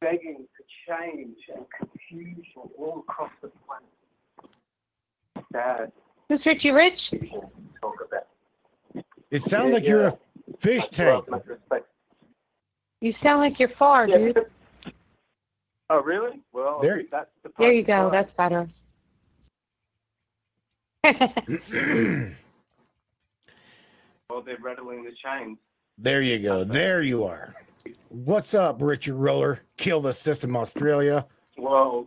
begging for change and confusion all across the planet. Sad Who's Richie Rich? talk about. It sounds Yeah, like you're in a fish Much tank. You sound like you're far, Yeah, dude. Oh, really? Well, There- that's the There you go. that's That's better. Well, they're rattling the chains. There you go. There you are. What's up, Richard Roller? Kill the system, Australia. Well,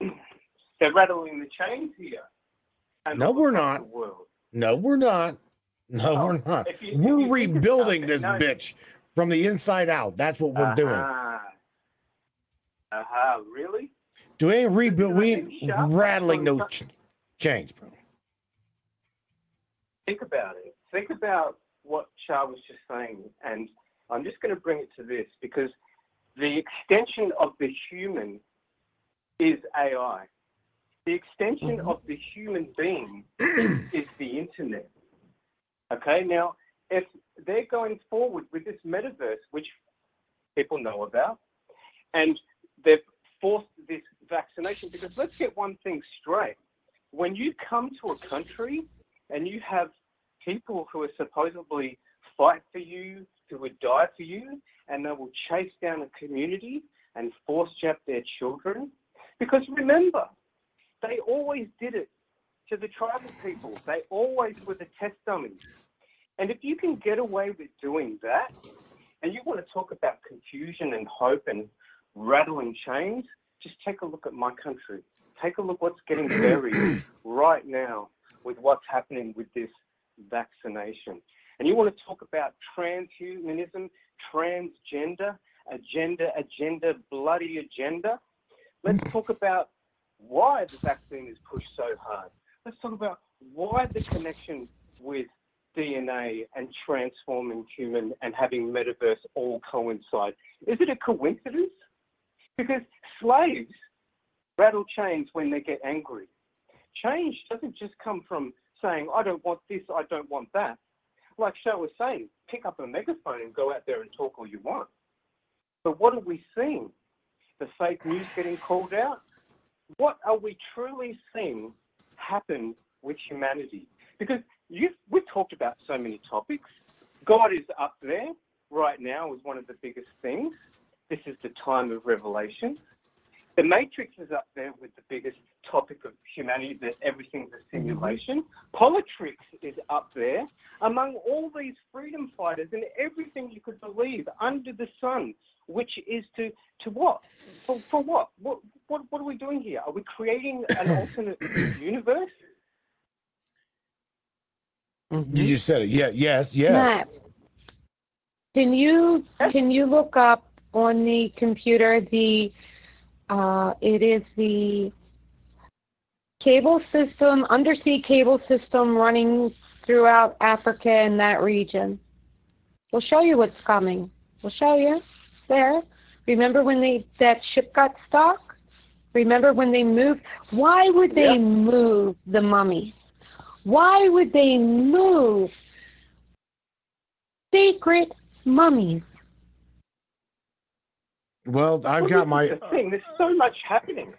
they're rattling the chains here. And No, we're not. No, we're not. No, Oh, we're not. you- We're you think about rebuilding this no. bitch from the inside out. That's what we're doing. Aha. Aha, really? Do we ain't rebuild? We rattling no ch- chains, bro. Think about it. Think about what Char was just saying. And I'm just going to bring it to this because the extension of the human is AI. The extension mm-hmm. of the human being is the internet. Okay, now if they're going forward with this metaverse, which people know about, and they've forced this vaccination, because let's get one thing straight. When you come to a country and you have people who are supposedly fight for you, who would die for you, and they will chase down a community and force jab their children. Because remember, they always did it to the tribal people. They always were the test dummies. And if you can get away with doing that, and you want to talk about confusion and hope and rattling chains, just take a look at my country. Take a look what's getting buried right now with what's happening with this vaccination. And you want to talk about transhumanism, transgender, agenda, agenda, bloody agenda. Let's talk about why the vaccine is pushed so hard. Let's talk about why the connection with DNA and transforming human and having metaverse all coincide. Is it a coincidence? Because slaves rattle chains when they get angry. Change doesn't just come from saying, I don't want this, I don't want that. Like Char was saying, pick up a megaphone and go out there and talk all you want. But what are we seeing? The fake news getting called out? What are we truly seeing happen with humanity? Because we've talked about so many topics. God is up there right now is one of the biggest things. This is the time of revelation. The Matrix is up there with the biggest topic of humanity that everything's a simulation. Mm-hmm. Politics is up there among all these freedom fighters and everything you could believe under the sun, which is to to what? For, for what? what? What what are we doing here? Are we creating an alternate universe? Mm-hmm. You just said it. Yeah. Yes. Yes. Matt, Can you can you look up on the computer the uh, it is the cable system undersea cable system running throughout Africa and that region. We'll show you what's coming. We'll show you there. Remember when they that ship got stuck? Remember when they moved? Why would they Yeah. move the mummy? Why would they move sacred mummies? Well, I've Well, got my. is the thing. There's so much happening,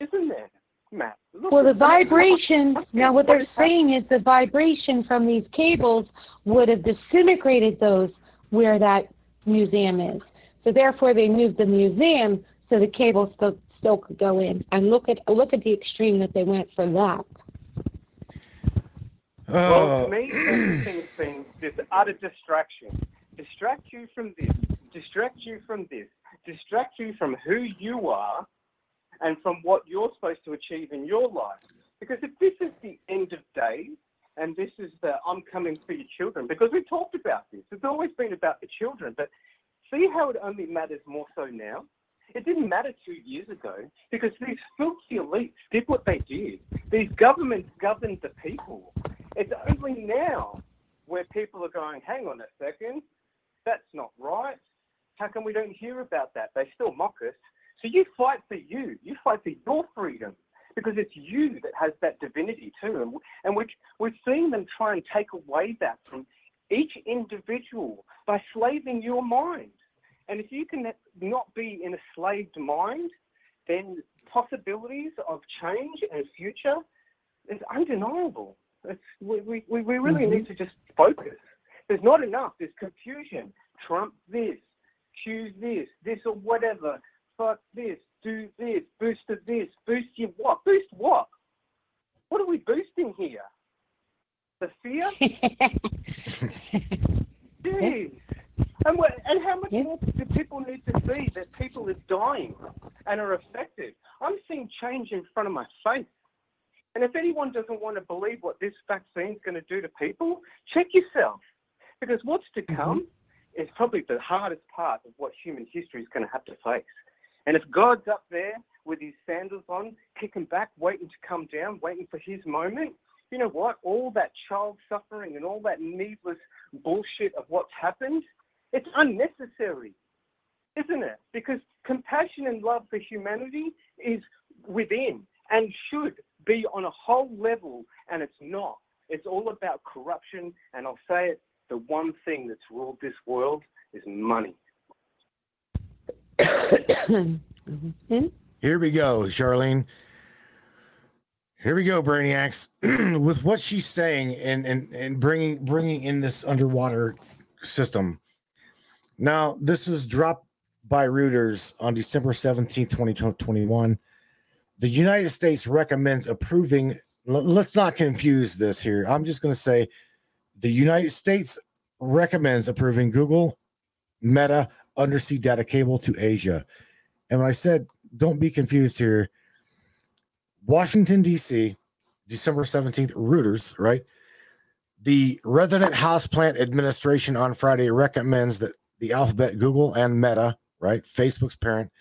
isn't there, Matt? Look, Well, the there's vibration, now what What they're saying is the vibration from these cables would have disintegrated those where that museum is. So therefore they moved the museum so the cables still, still could go in. And look at, look at the extreme that they went for that. Well, Oh, to uh, me, everything's been this utter distraction. Distract you from this, distract you from this, distract you from who you are and from what you're supposed to achieve in your life. Because if this is the end of days and this is the I'm coming for your children, because we talked about this, it's always been about the children, but see how it only matters more so now? It didn't matter two years ago because these filthy elites did what they did. These governments governed the people. It's only now where people are going, hang on a second, that's not right. How come we don't hear about that? They still mock us. So you fight for you. You fight for your freedom because it's you that has that divinity too. And, and we're, we're seeing them try and take away that from each individual by slaving your mind. And if you can not be in a slaved mind, then possibilities of change and future is undeniable. It's, we, we, we we really mm-hmm. need to just focus. There's not enough. There's confusion. Trump this, choose this, this or whatever. Fuck this, do this, boost of this, boost your what? Boost what? What are we boosting here? The fear? Jeez. And, what, and how much more do people need to see that people are dying and are affected? I'm seeing change in front of my face. And if anyone doesn't want to believe what this vaccine is going to do to people, check yourself. Because what's to mm-hmm. come is probably the hardest part of what human history is going to have to face. And if God's up there with his sandals on, kicking back, waiting to come down, waiting for his moment, you know what? All that child suffering and all that needless bullshit of what's happened, it's unnecessary, isn't it? Because compassion and love for humanity is within and should be on a whole level, and it's not. It's all about corruption, and I'll say it the one thing that's ruled this world is money. Here we go, Charlene. Here we go, Brainiacs. With what she's saying and and and bringing bringing in this underwater system. Now, this is dropped by Reuters on December 17th, 2021. The United States recommends approving. Let's not confuse this here. I'm just going to say the United States recommends approving Google Meta undersea data cable to Asia. And when I said don't be confused here, Washington, D.C., December 17th, Reuters, right? The Resident Houseplant Administration on Friday recommends that the Alphabet, Google, and Meta, right, Facebook's parent,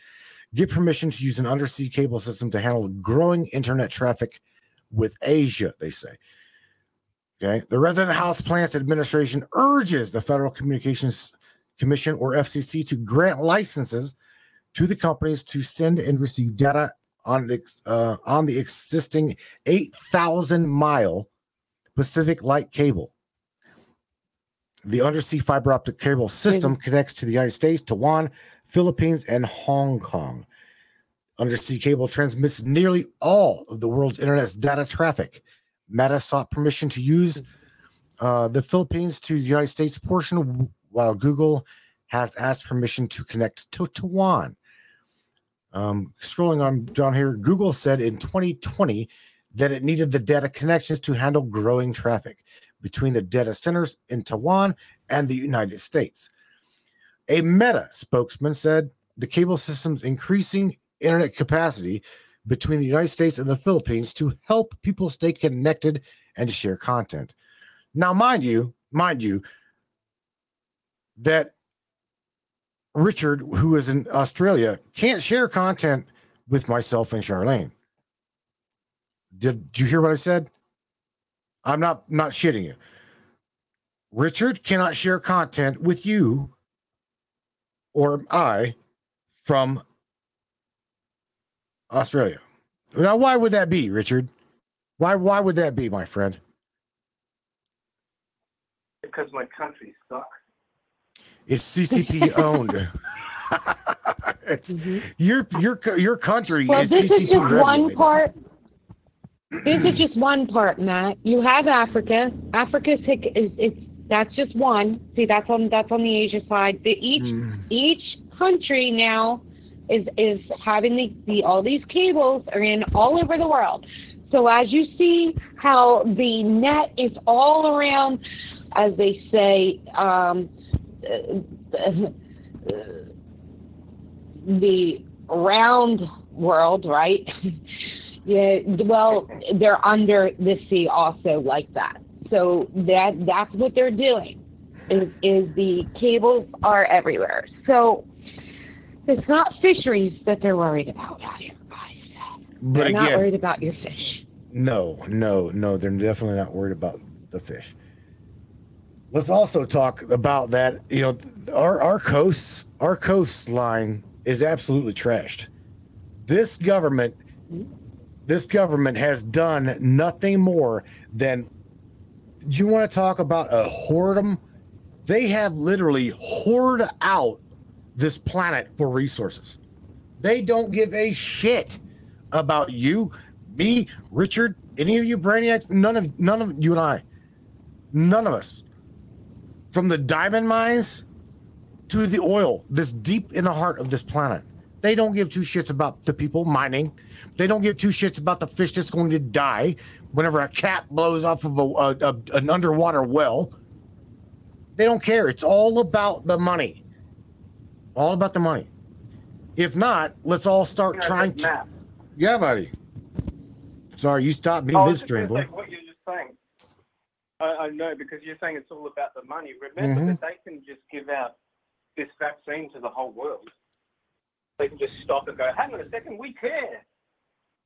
get permission to use an undersea cable system to handle growing internet traffic with Asia, they say. Okay. The Resident House Plants Administration urges the Federal Communications Commission or FCC to grant licenses to the companies to send and receive data on the uh, on the existing 8,000 mile Pacific Light cable. The undersea fiber optic cable system connects to the United States, Taiwan, Philippines, and Hong Kong. Undersea cable transmits nearly all of the world's internet's data traffic. Meta sought permission to use uh, the Philippines to the United States portion, while Google has asked permission to connect to Taiwan. Um, scrolling on down here, Google said in 2020 that it needed the data connections to handle growing traffic between the data centers in Taiwan and the United States. A Meta spokesman said the cable system's increasing internet capacity between the United States and the Philippines to help people stay connected and to share content. Now, mind you, mind you, that Richard, who is in Australia, can't share content with myself and Charlene. Did, did you hear what I said? I'm not not shitting you. Richard cannot share content with you or I from Australia. Now, why would that be, Richard? Why why would that be, my friend? Because my country sucks. It's CCP owned. it's your your your country Well, is this is CCP just one part. This is just one part, Matt. You have Africa. Africa's hic- is it's that's just one. See, that's on that's on the Asia side. The, each Mm. each country now is is having the, the all these cables are in all over the world. So as you see how the net is all around, as they say, um, the round world, right? yeah, well, they're under the sea also like that. So that that's what they're doing. Is is the cables are everywhere. So it's not fisheries that they're worried about out here, guys. But they're not worried about your fish. No, no, no. They're definitely not worried about the fish. Let's also talk about that. You know, our our coasts, our coastline is absolutely trashed. This government, this government has done nothing more than. You want to talk about a whoredom? They have literally hoarded out this planet for resources. They don't give a shit about you, me, Richard, any of you brainiacs. None of none of you and I. None of us. From the diamond mines to the oil, this deep in the heart of this planet. They don't give two shits about the people mining. They don't give two shits about the fish that's going to die whenever a cat blows off of a, a, a- an underwater well. They don't care. It's all about the money. All about the money. If not, let's all start Yeah, trying to. Matt, Yeah, buddy. Sorry, you stopped me I was midstream, boy. what you're just saying. I, I know because you're saying it's all about the money. Remember Mhm. that they can just give out this vaccine to the whole world. They can just stop and go, hang on a second, we care.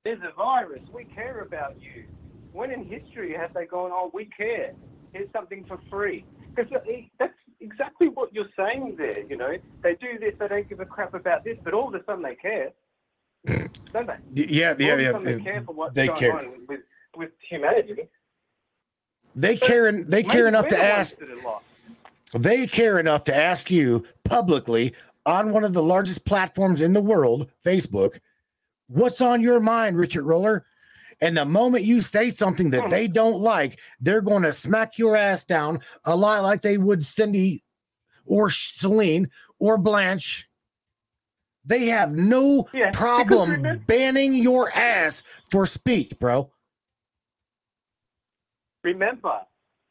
There's a virus. We care about you. When in history have they gone, oh, we care. Here's something for free? Because that's exactly what you're saying there. You know, they do this, they don't give a crap about this, but all of a sudden they care, don't they? Yeah, yeah, all of a yeah. they care for what's They going care. on with, with humanity. They care. They care enough to ask. that are lost. They care enough to ask you publicly on one of the largest platforms in the world, Facebook, what's on your mind, Richard Roller? And the moment you say something that hmm. they don't like, they're going to smack your ass down a lot like they would Cindy or Celine or Blanche. They have no Yeah, problem banning your ass for speech, bro. Remember,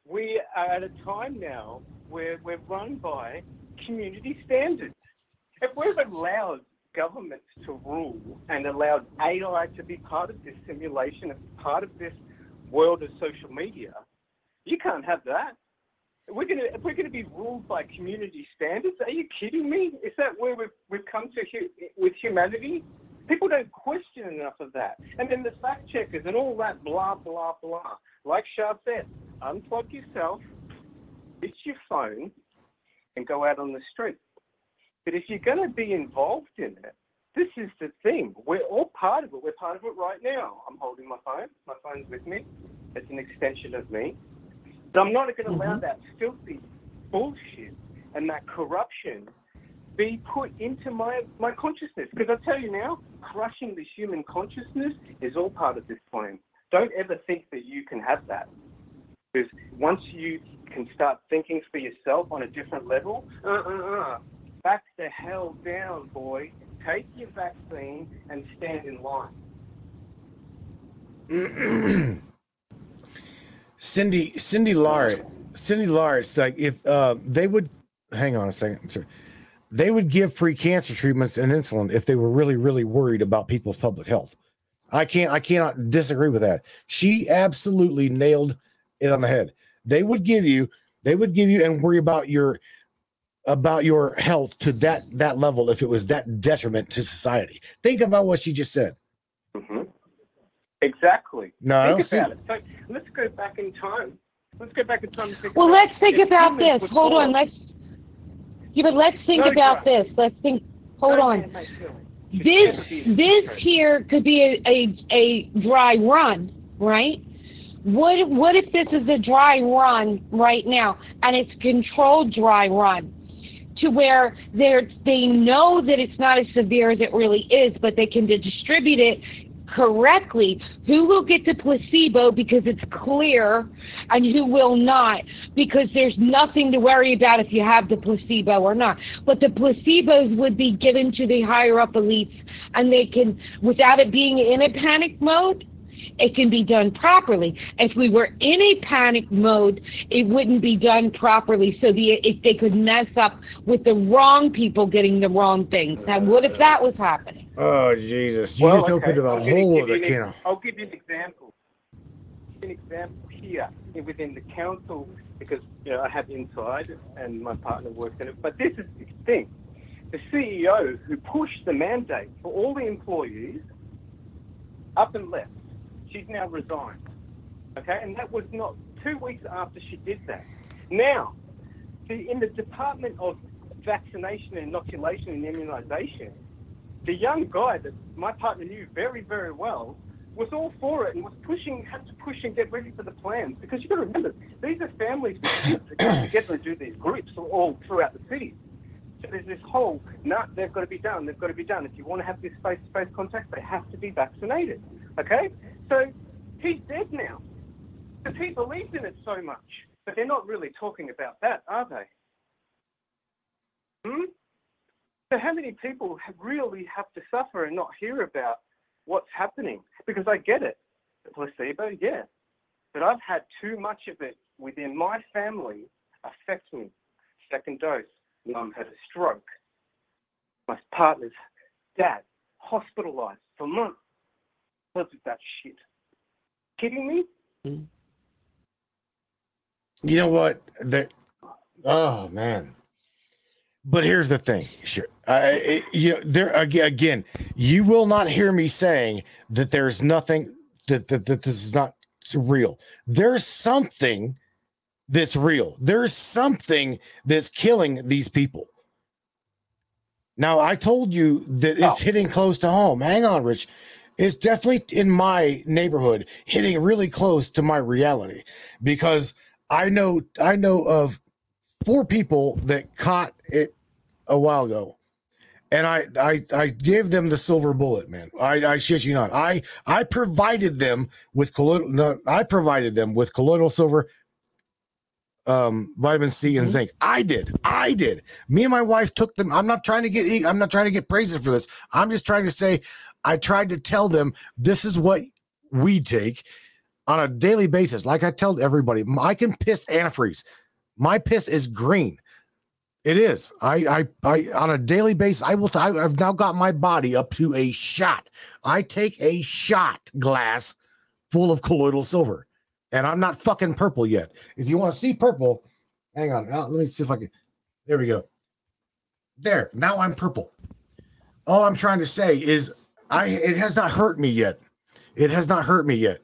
we are at a time now where we're run by community standards. If we've allowed governments to rule and allowed AI to be part of this simulation, and part of this world of social media, you can't have that. We're gonna, if we're going to be ruled by community standards, are you kidding me? Is that where we've, we've come to hu- with humanity? People don't question enough of that. And then the fact checkers and all that blah, blah, blah. Like Char said, unplug yourself, ditch your phone, and go out on the street. But if you're going to be involved in it, this is the thing. We're all part of it. We're part of it right now. I'm holding my phone. My phone's with me. It's an extension of me. But I'm not going to allow that filthy bullshit and that corruption be put into my, my consciousness. Because I tell you now, crushing the human consciousness is all part of this plan. Don't ever think that you can have that. Because once you can start thinking for yourself on a different level, uh, uh, uh, back the hell down, boy. Take your vaccine and stand in line. Cindy Cindy Lart Cindy Lart's like if uh, they would hang on a second, sorry. They would give free cancer treatments and insulin if they were really really worried about people's public health. I can't I cannot disagree with that. She absolutely nailed it on the head. They would give you they would give you and worry about your about your health to that that level if it was that detriment to society. Think about what she just said. hmm Exactly. No, I don't think see it. So let's go back in time. Let's go back in time. And Well, let's think if about this. Hold on. Let's. Yeah, but let's think No, about this. Let's think. Hold No, on. man, mate, Phil. This this here could be a, a, a dry run, right? What what if this is a dry run right now and it's controlled dry run to where they're they know that it's not as severe as it really is, but they can distribute it correctly. Who will get the placebo because it's clear and who will not because there's nothing to worry about if you have the placebo or not. But the placebos would be given to the higher up elites and they can, without it being in a panic mode, it can be done properly. If we were in a panic mode, it wouldn't be done properly. So the if they could mess up with the wrong people getting the wrong things. Now, what if that was happening? Oh Jesus! You Well, just okay, opened a I'll whole other can of. I'll give you an example. An example here within the council because you know I have inside and my partner works in it. But this is the thing: the CEO who pushed the mandate for all the employees up and left. She's now resigned. Okay, and that was not two weeks after she did that. Now, the, in the Department of Vaccination, Inoculation, and Immunisation, the young guy that my partner knew very, very well was all for it and was pushing, had to push and get ready for the plans. Because you've got to remember, these are families with kids that get together and do these groups all throughout the city. So there's this whole, no, they've got to be done, they've got to be done. If you want to have this face-to-face contact, they have to be vaccinated. Okay? So he's dead now. Because he believed in it so much. But they're not really talking about that, are they? Hmm? So how many people have really have to suffer and not hear about what's happening? Because I get it. The placebo, yeah. But I've had too much of it within my family affect me. Second dose, mum had a stroke. My partner's dad hospitalized for months because of that shit. Kidding me? Hmm. You know what? That oh man. But here's the thing. Sure. I, I- you know, there again, you will not hear me saying that there's nothing that, that, that this is not real. There's something that's real. There's something that's killing these people. Now, I told you that it's oh. hitting close to home. Hang on, Rich. It's definitely in my neighborhood, hitting really close to my reality because I know I know of four people that caught it a while ago. And I, I I gave them the silver bullet, man. I, I shit you not. I I provided them with colloidal. No, I provided them with colloidal silver, um, vitamin C and zinc. I did. I did. Me and my wife took them. I'm not trying to get. I'm not trying to get praises for this. I'm just trying to say. I tried to tell them this is what we take on a daily basis. Like I tell everybody, I can piss antifreeze. My piss is green. It is. I, I, I, on a daily basis, I will. I, I've now got my body up to a shot. I take a shot glass full of colloidal silver, and I'm not fucking purple yet. If you want to see purple, hang on. Uh, let me see if I can. There we go. There. Now I'm purple. All I'm trying to say is, I. It has not hurt me yet. It has not hurt me yet.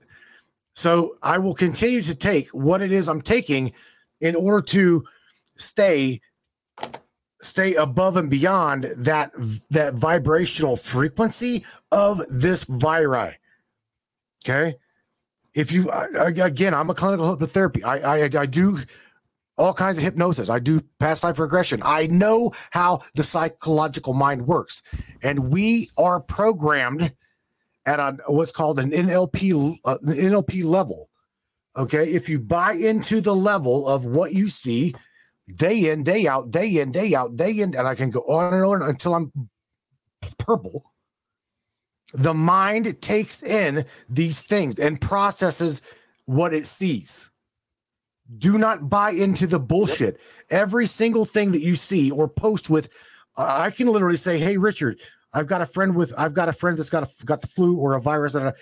So I will continue to take what it is I'm taking in order to stay stay above and beyond that that vibrational frequency of this viri. Okay? If you again, I'm a clinical hypnotherapy. I I I do all kinds of hypnosis. I do past life regression. I know how the psychological mind works. And we are programmed at a what's called an NLP uh, NLP level. Okay, if you buy into the level of what you see day in, day out, day in, day out, day in, and I can go on and on until I'm purple. The mind takes in these things and processes what it sees. Do not buy into the bullshit. Every single thing that you see or post with, uh, I can literally say, "Hey, Richard, I've got a friend with, I've got a friend that's got a, got the flu or a virus." That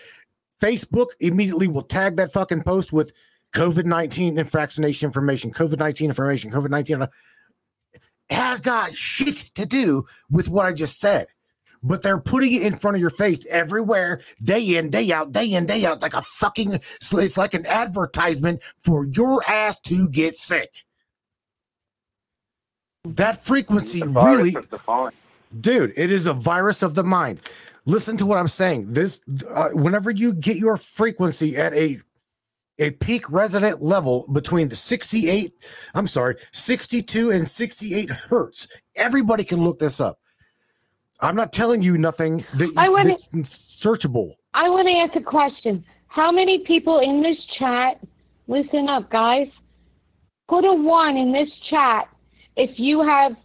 Facebook immediately will tag that fucking post with COVID nineteen and vaccination information, COVID nineteen information, COVID nineteen. has got shit to do with what I just said. But they're putting it in front of your face everywhere, day in, day out, day in, day out, like a fucking, it's like an advertisement for your ass to get sick. That frequency really, of the mind. dude, it is a virus of the mind. Listen to what I'm saying. This, uh, whenever you get your frequency at a a peak resonant level between the 68, I'm sorry, 62 and 68 hertz. Everybody can look this up. I'm not telling you nothing that, I wanna- that's searchable. I want to ask a question. How many people in this chat, listen up, guys, put a one in this chat if you have,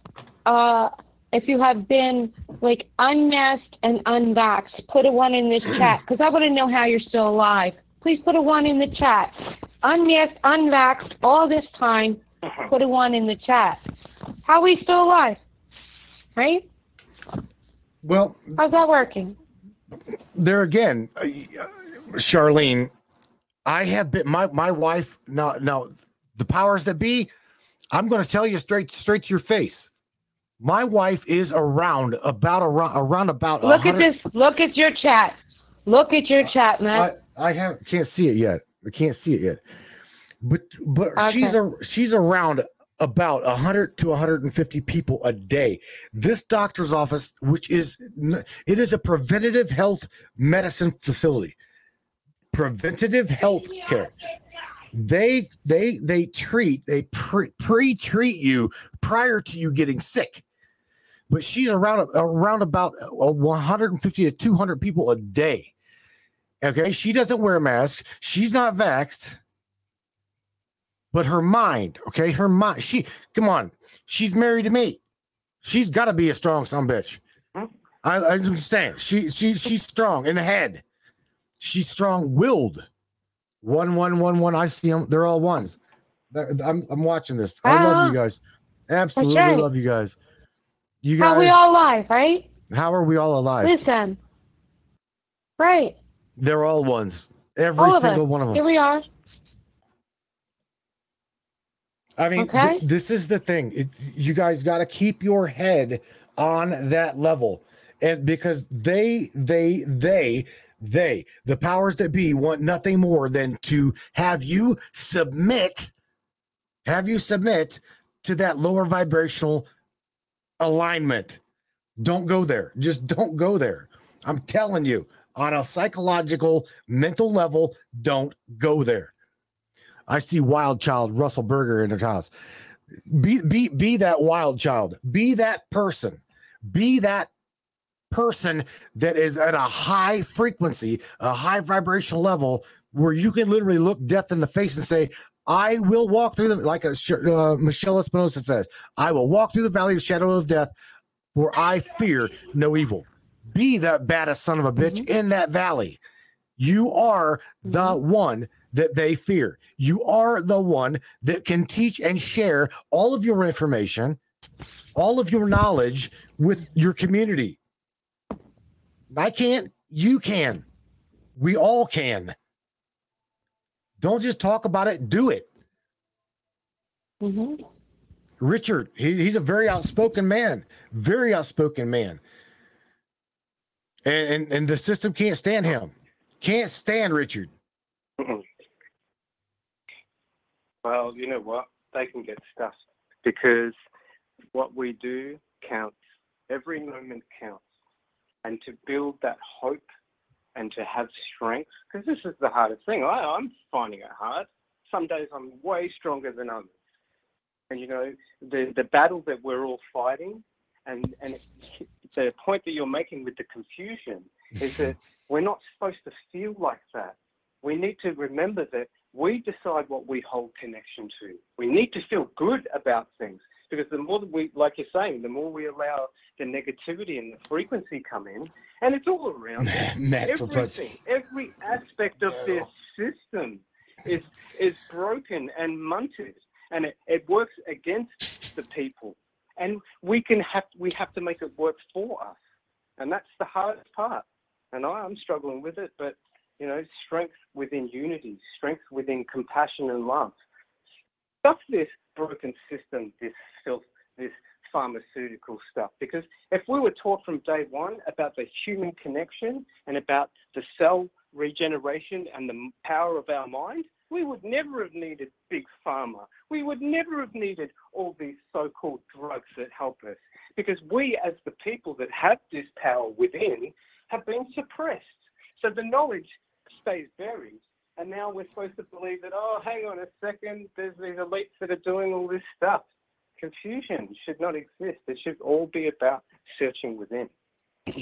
uh, if you have been like unmasked and unvaxxed. Put a one in this chat because I want to know how you're still alive. Please put a one in the chat. Unmasked, unvaxxed, all this time. Put a one in the chat. How are we still alive? Right? Well, How's that working? there again, uh, Charlene, I have been my my wife. Now, now, the powers that be, I'm going to tell you straight straight to your face. My wife is around about around around about. Look at this. Look at your chat. Look at your chat, man. I, I have can't see it yet. I can't see it yet. But but she's Okay. a she's around about 100 to 150 people a day. This doctor's office, which is it is a preventative health medicine facility. Preventative health care. They they they treat they pre, pre-treat you prior to you getting sick. But she's around around about uh, 150 to 200 people a day. Okay, she doesn't wear a mask. She's not vaxxed. But her mind, okay, her mind, she come on, she's married to me. She's got to be a strong a bitch. I, I understand. She she she's strong in the head. She's strong willed. One one one one. I see them. They're all ones. I'm I'm watching this. I love you Ah. guys. Absolutely right. love you guys. You guys. How we all alive, right? how are we all alive? Listen. Right. They're all ones. Every all single one of them. Here we are. I mean, th- this is the thing. It, you guys got to keep your head on that level, and because they, they, they, they, the powers that be want nothing more than to have you submit, have you submit to that lower vibrational alignment. Don't go there. Just don't go there. I'm telling you, on a psychological, mental level, don't go there. I see wild child Russell Berger in the house. Be be be that wild child. Be that person. Be that person that is at a high frequency, a high vibrational level where you can literally look death in the face and say, I will walk through the like a, uh, Michelle Espinosa says, I will walk through the valley of shadow of death where I fear no evil. Be that baddest son of a bitch in that valley. You are the one that they fear. You are the one that can teach and share all of your information, all of your knowledge with your community. I can't, you can. We all can. Don't just talk about it, do it. Mm-hmm. Richard, he, he's a very outspoken man, very outspoken man. And, and and the system can't stand him. Can't stand Richard. Well, you know what? They can get stuffed because what we do counts. Every moment counts. And to build that hope and to have strength, because this is the hardest thing. I, I'm finding it hard. Some days I'm way stronger than others. And you know, the, the battle that we're all fighting, and, and the point that you're making with the confusion is that we're not supposed to feel like that. We need to remember that we decide what we hold connection to. We need to feel good about things because the more that we, like you're saying, the more we allow the negativity and the frequency come in, and it's all around. us. Matt for Everything, every aspect of this system is is broken and munted, and it, it works against the people. And we can have we have to make it work for us, and that's the hardest part. And I, I'm struggling with it, but you know, strength within unity, strength within compassion and love. Stuff this broken system, this filth, this pharmaceutical stuff. Because if we were taught from day one about the human connection and about the cell regeneration and the power of our mind, we would never have needed big pharma. We would never have needed all these so called drugs that help us. Because we, as the people that have this power within, have been suppressed. So the knowledge stays buried. And now we're supposed to believe that, oh, hang on a second, there's these elites that are doing all this stuff. Confusion should not exist. It should all be about searching within,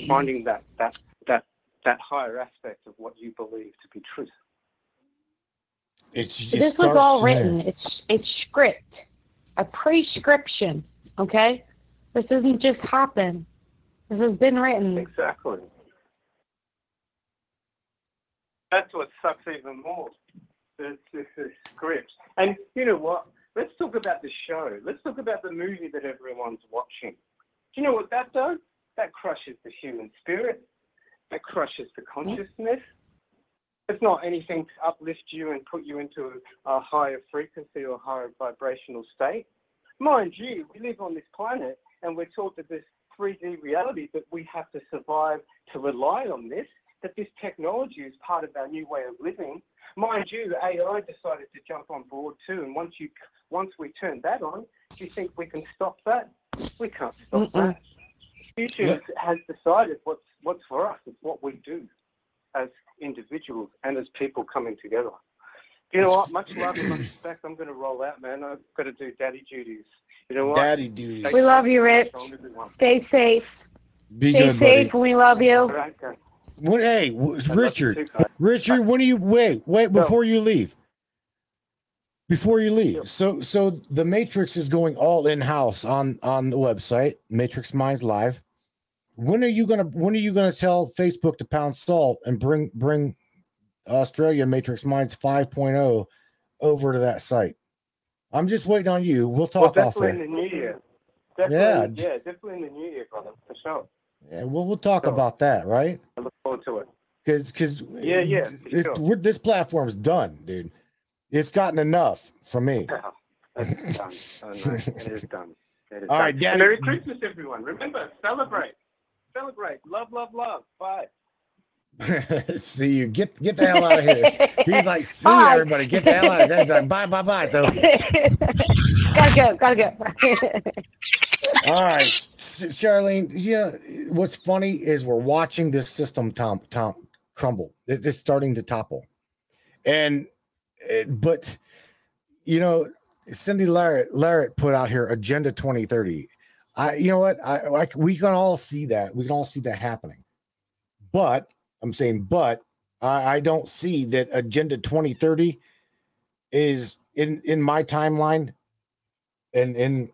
finding that that that that higher aspect of what you believe to be truth. It's it this was starts all there. written. It's it's script, a prescription. Okay, this doesn't just happen. This has been written. Exactly. That's what sucks even more. It's a script. And you know what? Let's talk about the show. Let's talk about the movie that everyone's watching. Do you know what that does? That crushes the human spirit. That crushes the consciousness. It's not anything to uplift you and put you into a higher frequency or higher vibrational state. Mind you, we live on this planet and we're taught that this 3D reality that we have to survive to rely on this, that this technology is part of our new way of living. Mind you, AI decided to jump on board too, and once you once we turn that on, do you think we can stop that? We can't stop Mm-mm. that. YouTube has decided what's what's for us. It's what we do as individuals and as people coming together. You know what? Much love and much respect. I'm going to roll out, man. I've got to do daddy duties. You know what? Daddy duties. Stay We love you, safe. Rich. Stay safe. Be Stay good, safe. and We love you. All right, guys. What, hey, w- I love Richard. Richard, when do you wait? Wait No. before you leave. Before you leave, so so the Matrix is going all in house on on the website Matrix Minds Live. When are you gonna When are you gonna tell Facebook to pound salt and bring bring Australia Matrix Minds 5.0 over to that site? I'm just waiting on you. We'll Well, talk off definitely in the new year. Definitely, Yeah. yeah. definitely in the new year, brother, for sure. Yeah, well, we'll talk Sure. about that, right? Forward to it. Because because Yeah, yeah, sure. this platform's done, dude. It's gotten enough for me. It's done. It is done. It is All done. right, Daddy. Merry Christmas, everyone. Remember, celebrate. Celebrate. Love, love, love. Bye. see you. Get get the hell out of here. He's like, see Bye. everybody. Get the hell out of here. He's like, bye, bye, bye. So, gotta go. Gotta go. all right, Charlene. You know what's funny is we're watching this system tom, tom, crumble. It- It's starting to topple, and it, but you know, Cindy Larrett Larrett put out here Agenda 2030. I, you know what? I, like. we can all see that. We can all see that happening. But I'm saying, but I, I don't see that Agenda 2030 is in in my timeline, and and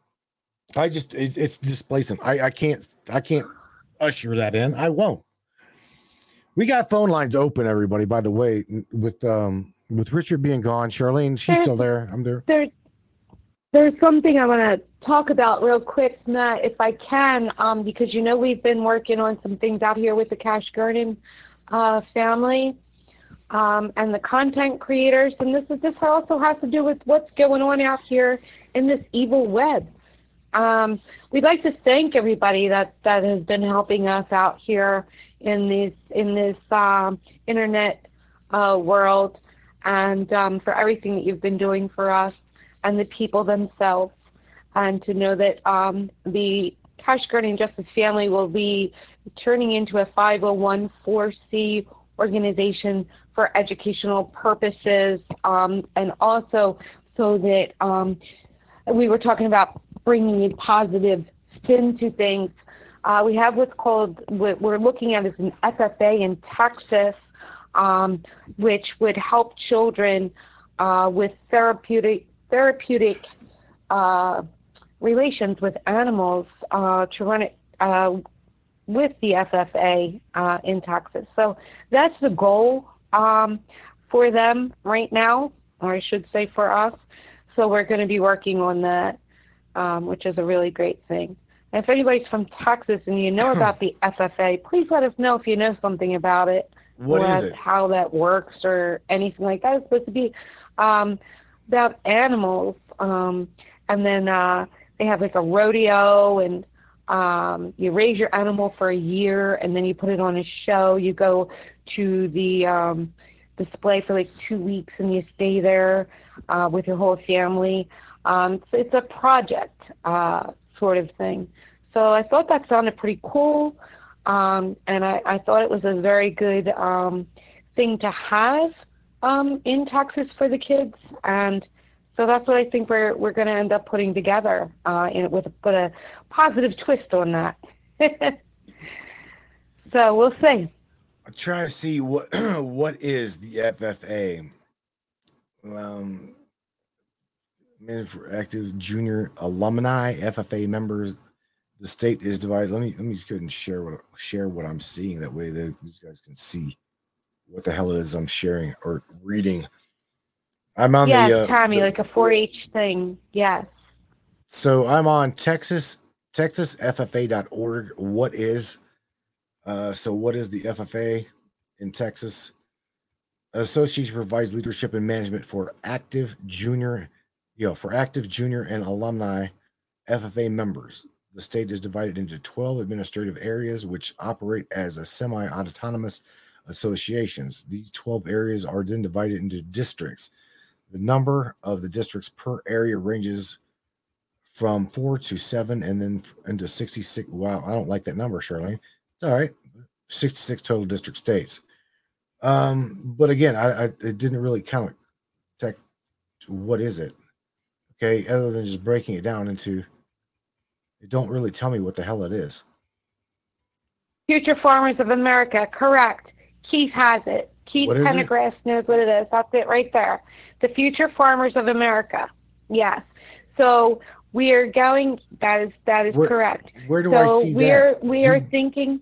I just it, it's displacing. I I can't I can't usher that in. I won't. We got phone lines open, everybody. By the way, with um with Richard being gone, Charlene, she's still there. I'm there. There's there's something I want to talk about real quick, Matt, if I can, um, because you know we've been working on some things out here with the Cash Gernon uh, family um, and the content creators, and this is this also has to do with what's going on out here in this evil web. Um, we'd like to thank everybody that that has been helping us out here in this in this um, internet uh, world, and um, for everything that you've been doing for us and the people themselves, and to know that um, the Cash Gernon Justice Family will be turning into a 501c organization for educational purposes, um, and also so that um, we were talking about bringing a positive spin to things. Uh, we have what's called, what we're looking at is an FFA in Texas, um, which would help children uh, with therapeutic therapeutic uh, relations with animals uh, to run it uh, with the FFA uh, in Texas. So that's the goal um, for them right now, or I should say for us. So we're going to be working on that, um, which is a really great thing. And if anybody's from Texas and you know about the FFA, please let us know if you know something about it. What is it? How that works or anything like that. It's supposed to be um, about animals, um, and then uh, they have like a rodeo and um, you raise your animal for a year and then you put it on a show. You go to the um, display for like two weeks and you stay there uh, with your whole family. Um, so it's a project uh, sort of thing. So I thought that sounded pretty cool, um, and I, I thought it was a very good um, thing to have um, in Texas for the kids, and so that's what I think we're we're going to end up putting together, uh, in, with put a positive twist on that. so we'll see. I'm trying to see what what is the FFA. Um, Men for Active Junior Alumni FFA members. The state is divided. Let me let me just go ahead and share what share what I'm seeing. That way, that these guys can see what the hell it is I'm sharing or reading. I'm on yes, the uh, Tommy, the- like a 4-H thing. Yes. So I'm on Texas TexasFFA.org. What is uh, so? What is the FFA in Texas? Association provides leadership and management for active junior, you know, for active junior and alumni FFA members. The state is divided into 12 administrative areas which operate as a semi-autonomous associations. These 12 areas are then divided into districts. The number of the districts per area ranges from four to seven and then into 66. Wow, I don't like that number, Charlene. It's all right. 66 total district states. Um, but again, I, I it didn't really count tech what is it? Okay, other than just breaking it down into it don't really tell me what the hell it is. Future Farmers of America, correct. Keith has it. Keith? Pendergrass knows what it is. That's it right there. The Future Farmers of America. Yes. So we are going. That is that is Where- correct. where do so I see we that? are we are Do- thinking.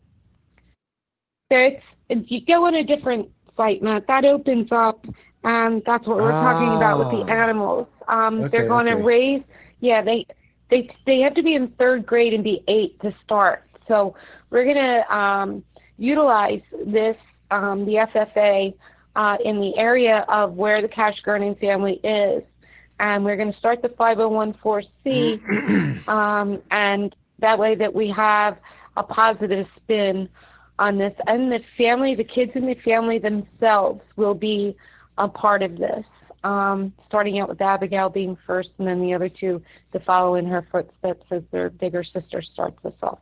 There's you go on a different site, Matt. That opens up, and that's what we're talking about with the Ah. animals. Um, they're going to okay. raise. Yeah, they they they have to be in third grade and be eight to start. So we're going to um, utilize this um, the FFA uh, in the area of where the Cash Gernon family is, and we're going to start the 5014C, um, and that way that we have a positive spin on this, and the family, the kids in the family themselves will be a part of this. Um, starting out with Abigail being first, and then the other two to follow in her footsteps as their bigger sister starts us off.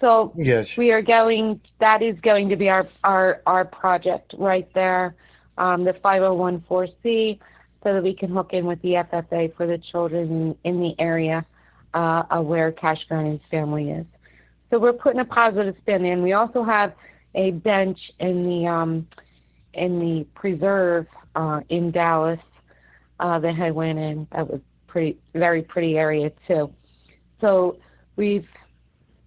So Yes. we are going. That is going to be our our our project right there, um, the 5014C, so that we can hook in with the FFA for the children in, the area uh, of where Cash Gernon's family is. So we're putting a positive spin in. We also have a bench in the um, in the preserve uh, in Dallas uh, that had went in. That was pretty very pretty area too. So we've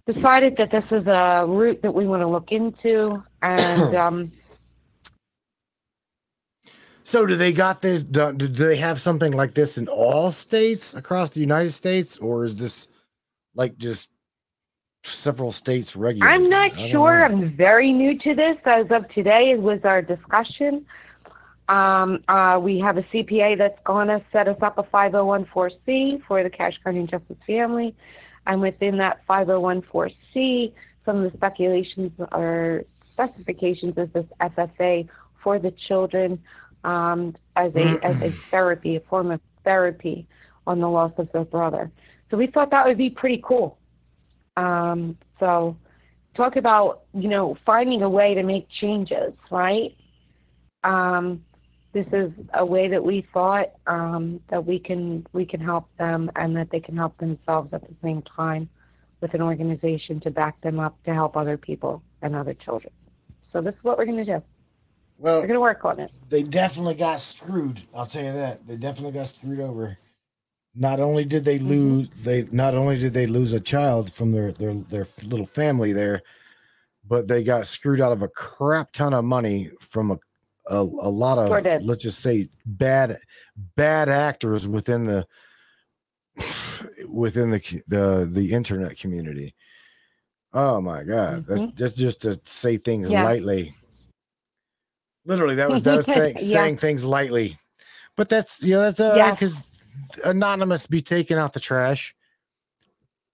decided that this is a route that we want to look into, and um, So do they got this? Do, do they have something like this in all states across the United States, or is this like just several states regular? I'm not sure. I'm very new to this. As of today, it was our discussion. Um, uh, we have a CPA that's going to set us up a 5014C for the Cash Gernon Justice family. And within that 5014C, some of the speculations or specifications is this FFA for the children um, as a as a therapy, a form of therapy on the loss of their brother. So we thought that would be pretty cool. Um, so talk about, you know, finding a way to make changes, right? Um, this is a way that we thought um, that we can we can help them and that they can help themselves at the same time with an organization to back them up to help other people and other children. So this is what we're going to do. Well, we're going to work on it. They definitely got screwed. I'll tell you that. They definitely got screwed over. Not only did they lose, they not only did they lose a child from their their their little family there, but they got screwed out of a crap ton of money from a a, a lot of Sure let's just say bad bad actors within the within the the the internet community. Oh my god, that's Mhm. that's just to say things Yeah. lightly. Literally, that was that was saying, Yeah. saying things lightly, but that's you know that's all right Yes. because anonymous be taken out the trash.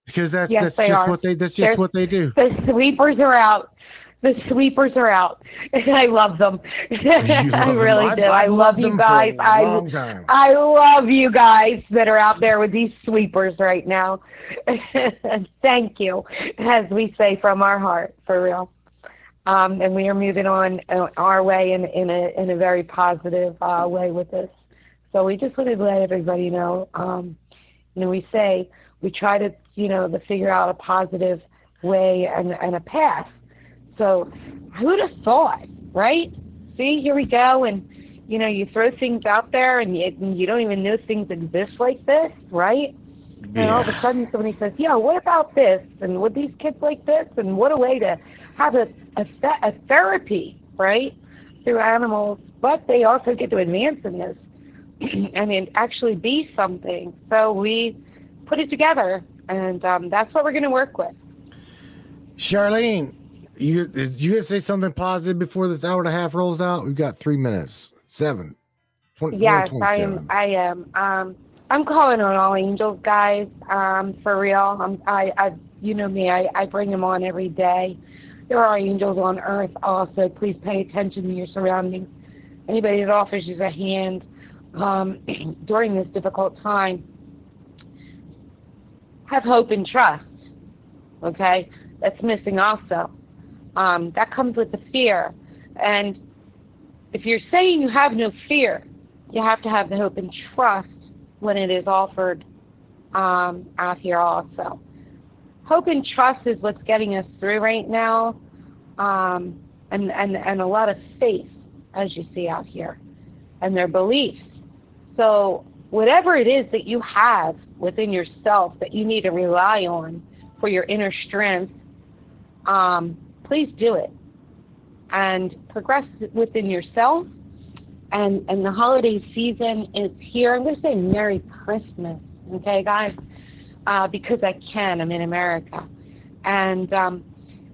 because that's Yes, that's just are. what they that's just what they do. The sweepers are out. The sweepers are out. and I love them. I love them. really I've- do. I I've love you them guys. I. I love you guys that are out there with these sweepers right now. Thank you, as we say from our heart, for real. Um, and we are moving on uh, our way in, in a in a very positive uh, way with this. So we just wanted to let everybody know. Um, you know, we say we try to you know to figure out a positive way and, and a path. So who'd have thought, right? See, here we go, and you know, you throw things out there, and you, and you don't even know things exist like this, right? And all of a sudden, somebody says, "Yo, what about this? And would these kids like this? And what a way to have a a, a therapy, right, through animals, but they also get to advance in this and it actually be something. So we put it together, and um, that's what we're going to work with. Charlene, you is you gonna say something positive before this hour and a half rolls out? We've got three minutes. Seven. 20, Yes, I am. I am. Um, I'm calling on all angels, guys. Um, for real. I'm, I, I, you know me. I, I bring them on every day. There are angels on earth also. Please pay attention to your surroundings. Anybody that offers you a hand um, during this difficult time, have hope and trust. Okay, that's missing also. Um, that comes with the fear, and if you're saying you have no fear, you have to have the hope and trust when it is offered um, out here also. Hope and trust is what's getting us through right now, um, and, and, and a lot of faith, as you see out here, and their beliefs. So, whatever it is that you have within yourself that you need to rely on for your inner strength, um, please do it and progress within yourself. And and the holiday season is here. I'm going to say Merry Christmas, okay, guys, uh, because I can. I'm in America, and um,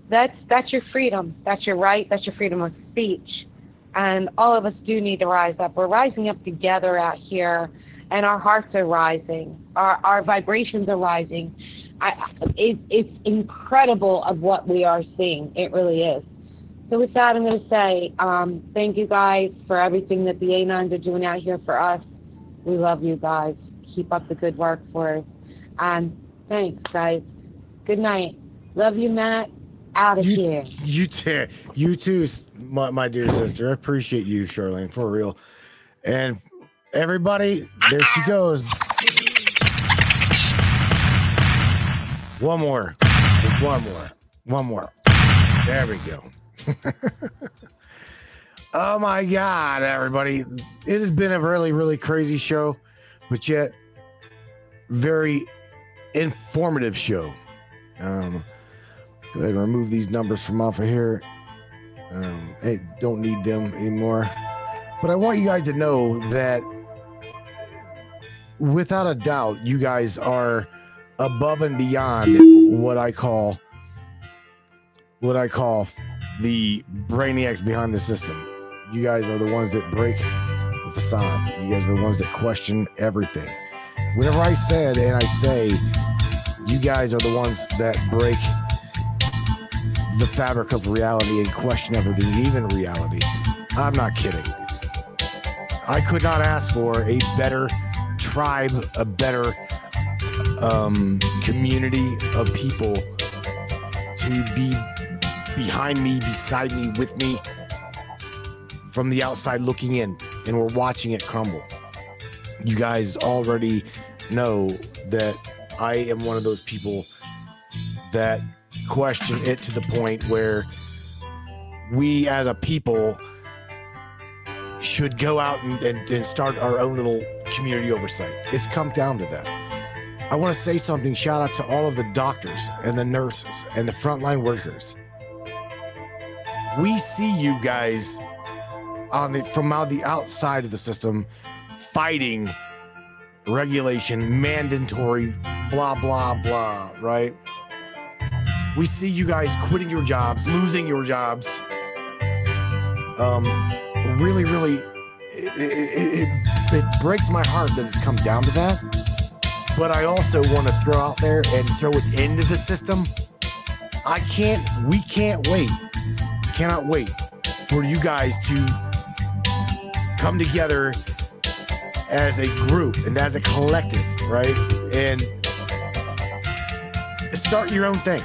that's that's your freedom. That's your right. That's your freedom of speech. And all of us do need to rise up. We're rising up together out here, and our hearts are rising. Our our vibrations are rising. I, it, it's incredible of what we are seeing. It really is. So with that, I'm going to say um, thank you guys for everything that the A9s are doing out here for us. We love you guys. Keep up the good work for us. And thanks, guys. Good night. Love you, Matt. Out of You, here. you, t- you too, my, my dear sister. I appreciate you, Charlene, for real. And everybody, there she goes. One more. One more. One more. There we go. oh my God, everybody. It has been a really, really crazy show, but yet very informative show. Um, go ahead and remove these numbers from off of here. Um, I don't need them anymore. But I want you guys to know that without a doubt, you guys are above and beyond what I call what I call the brainiacs behind the system. You guys are the ones that break the facade. You guys are the ones that question everything. Whenever I said and I say, you guys are the ones that break the fabric of reality and question everything, even reality. I'm not kidding. I could not ask for a better tribe, a better um, community of people to be behind me, beside me, with me from the outside looking in, and we're watching it crumble. You guys already know that I am one of those people that question it to the point where we as a people should go out and, and, and start our own little community oversight. It's come down to that. I want to say something. Shout out to all of the doctors and the nurses and the frontline workers. We see you guys on the from out the outside of the system fighting regulation, mandatory, blah blah blah, right? We see you guys quitting your jobs, losing your jobs. Um, really, really, it, it, it, it breaks my heart that it's come down to that. But I also want to throw out there and throw it into the system. I can't, we can't wait, cannot wait for you guys to come together as a group and as a collective, right? And start your own thing.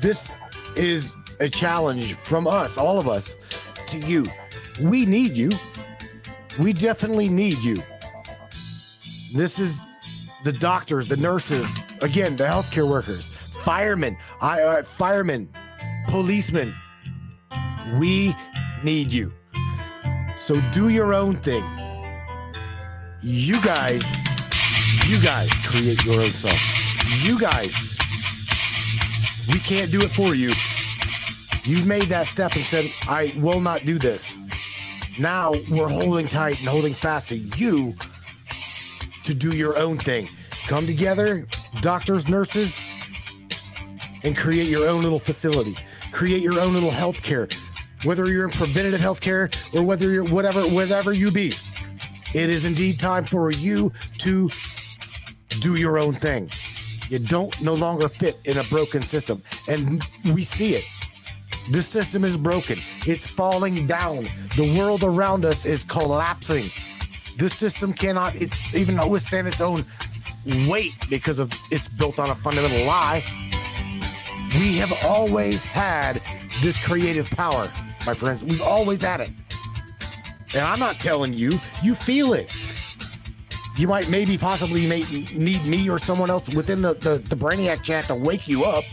This is a challenge from us, all of us, to you. We need you. We definitely need you. This is the doctors, the nurses, again, the healthcare workers, firemen, I, uh, firemen, policemen. We need you. So do your own thing. You guys, you guys create your own self. You guys, we can't do it for you. You've made that step and said, I will not do this. Now we're holding tight and holding fast to you to do your own thing. Come together, doctors, nurses, and create your own little facility. Create your own little healthcare. Whether you're in preventative healthcare or whether you're whatever, whatever you be, it is indeed time for you to do your own thing. You don't no longer fit in a broken system. And we see it. This system is broken. It's falling down. The world around us is collapsing. This system cannot even withstand its own weight because of it's built on a fundamental lie. We have always had this creative power, my friends. We've always had it. And I'm not telling you, you feel it. You might maybe possibly may need me or someone else within the, the, the Brainiac chat to wake you up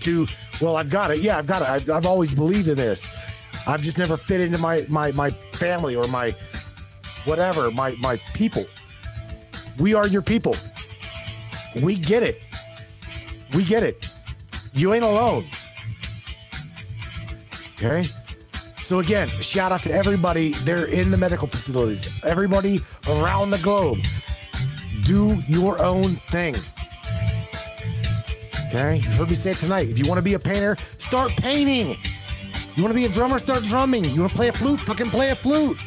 to, well, I've got it. Yeah, I've got it. I've, I've always believed in this. I've just never fit into my my my family or my whatever, my my people. We are your people. We get it. We get it. You ain't alone. Okay? So again, shout out to everybody there in the medical facilities, everybody around the globe. Do your own thing. Okay? You heard me say it tonight. If you want to be a painter, start painting. You want to be a drummer, start drumming. You want to play a flute, fucking play a flute.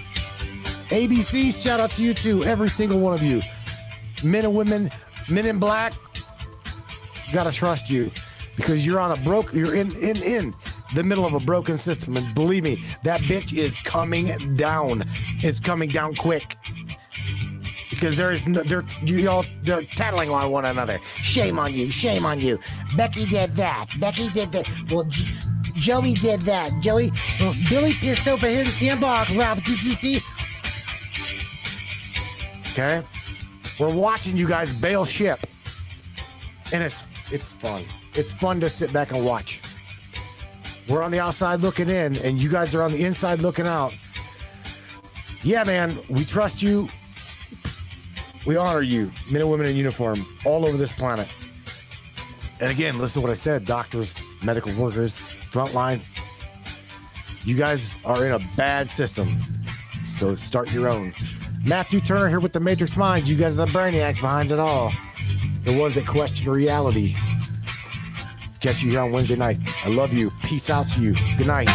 ABCs, shout out to you too, every single one of you. Men and women, men in black, gotta trust you because you're on a broke, you're in, in, in the middle of a broken system. And believe me, that bitch is coming down. It's coming down quick. Because there is no, they're you all they're tattling on one another. Shame on you, shame on you. Becky did that. Becky did that. Well, Joey did that. Joey, well, Billy pissed over here to bark. Ralph, did you see? Okay, we're watching you guys bail ship, and it's it's fun. It's fun to sit back and watch. We're on the outside looking in, and you guys are on the inside looking out. Yeah, man, we trust you. We honor you, men and women in uniform, all over this planet. And again, listen to what I said doctors, medical workers, frontline. You guys are in a bad system. So start your own. Matthew Turner here with the Matrix Minds. You guys are the brainiacs behind it all. The ones that question reality. Catch you here on Wednesday night. I love you. Peace out to you. Good night.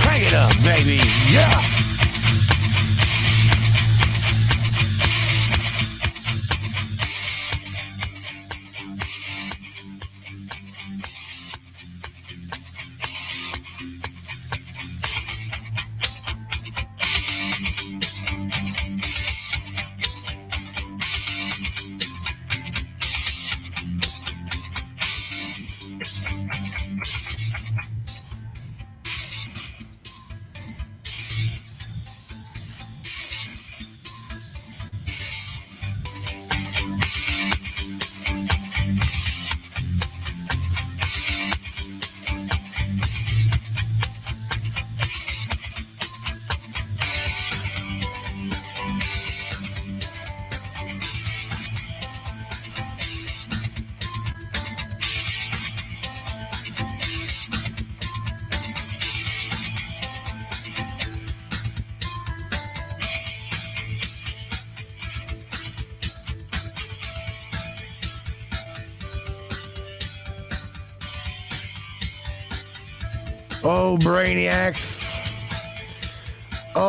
Crank it up, baby. Yeah.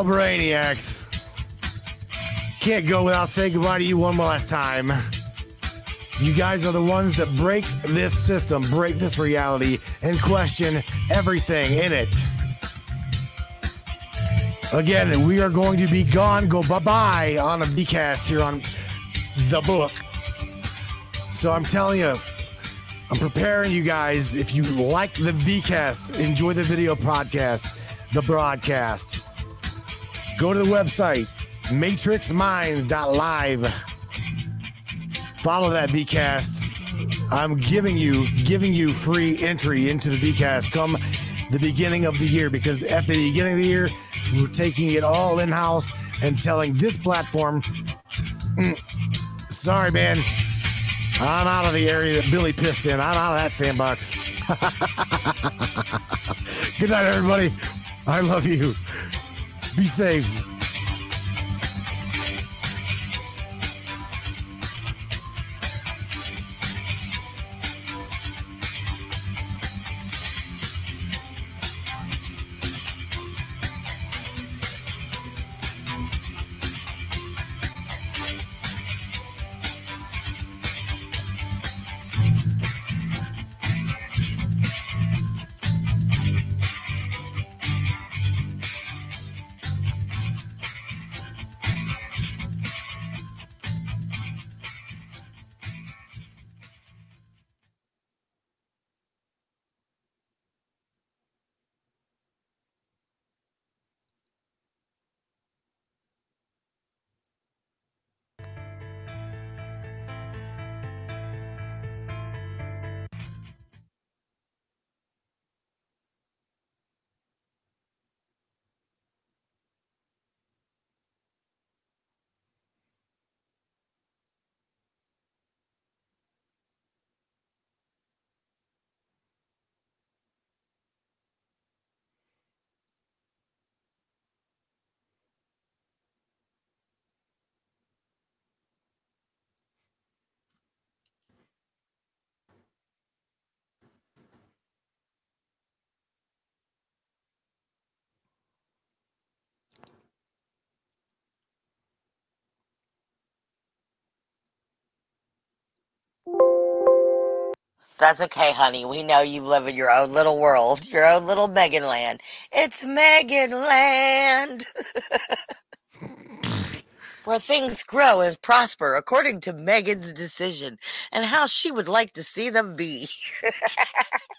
Brainiacs. Can't go without saying goodbye to you one last time. You guys are the ones that break this system, break this reality, and question everything in it. Again, we are going to be gone, go bye bye on a VCast here on the book. So I'm telling you, I'm preparing you guys. If you like the VCast, enjoy the video podcast, the broadcast. Go to the website, matrixminds.live. Follow that VCast. I'm giving you giving you free entry into the VCast come the beginning of the year because at the beginning of the year, we're taking it all in house and telling this platform, "Mm, sorry, man, I'm out of the area that Billy pissed in. I'm out of that sandbox. Good night, everybody. I love you. Be safe. That's okay, honey. We know you live in your own little world, your own little Megan land. It's Megan land. Where things grow and prosper according to Megan's decision and how she would like to see them be.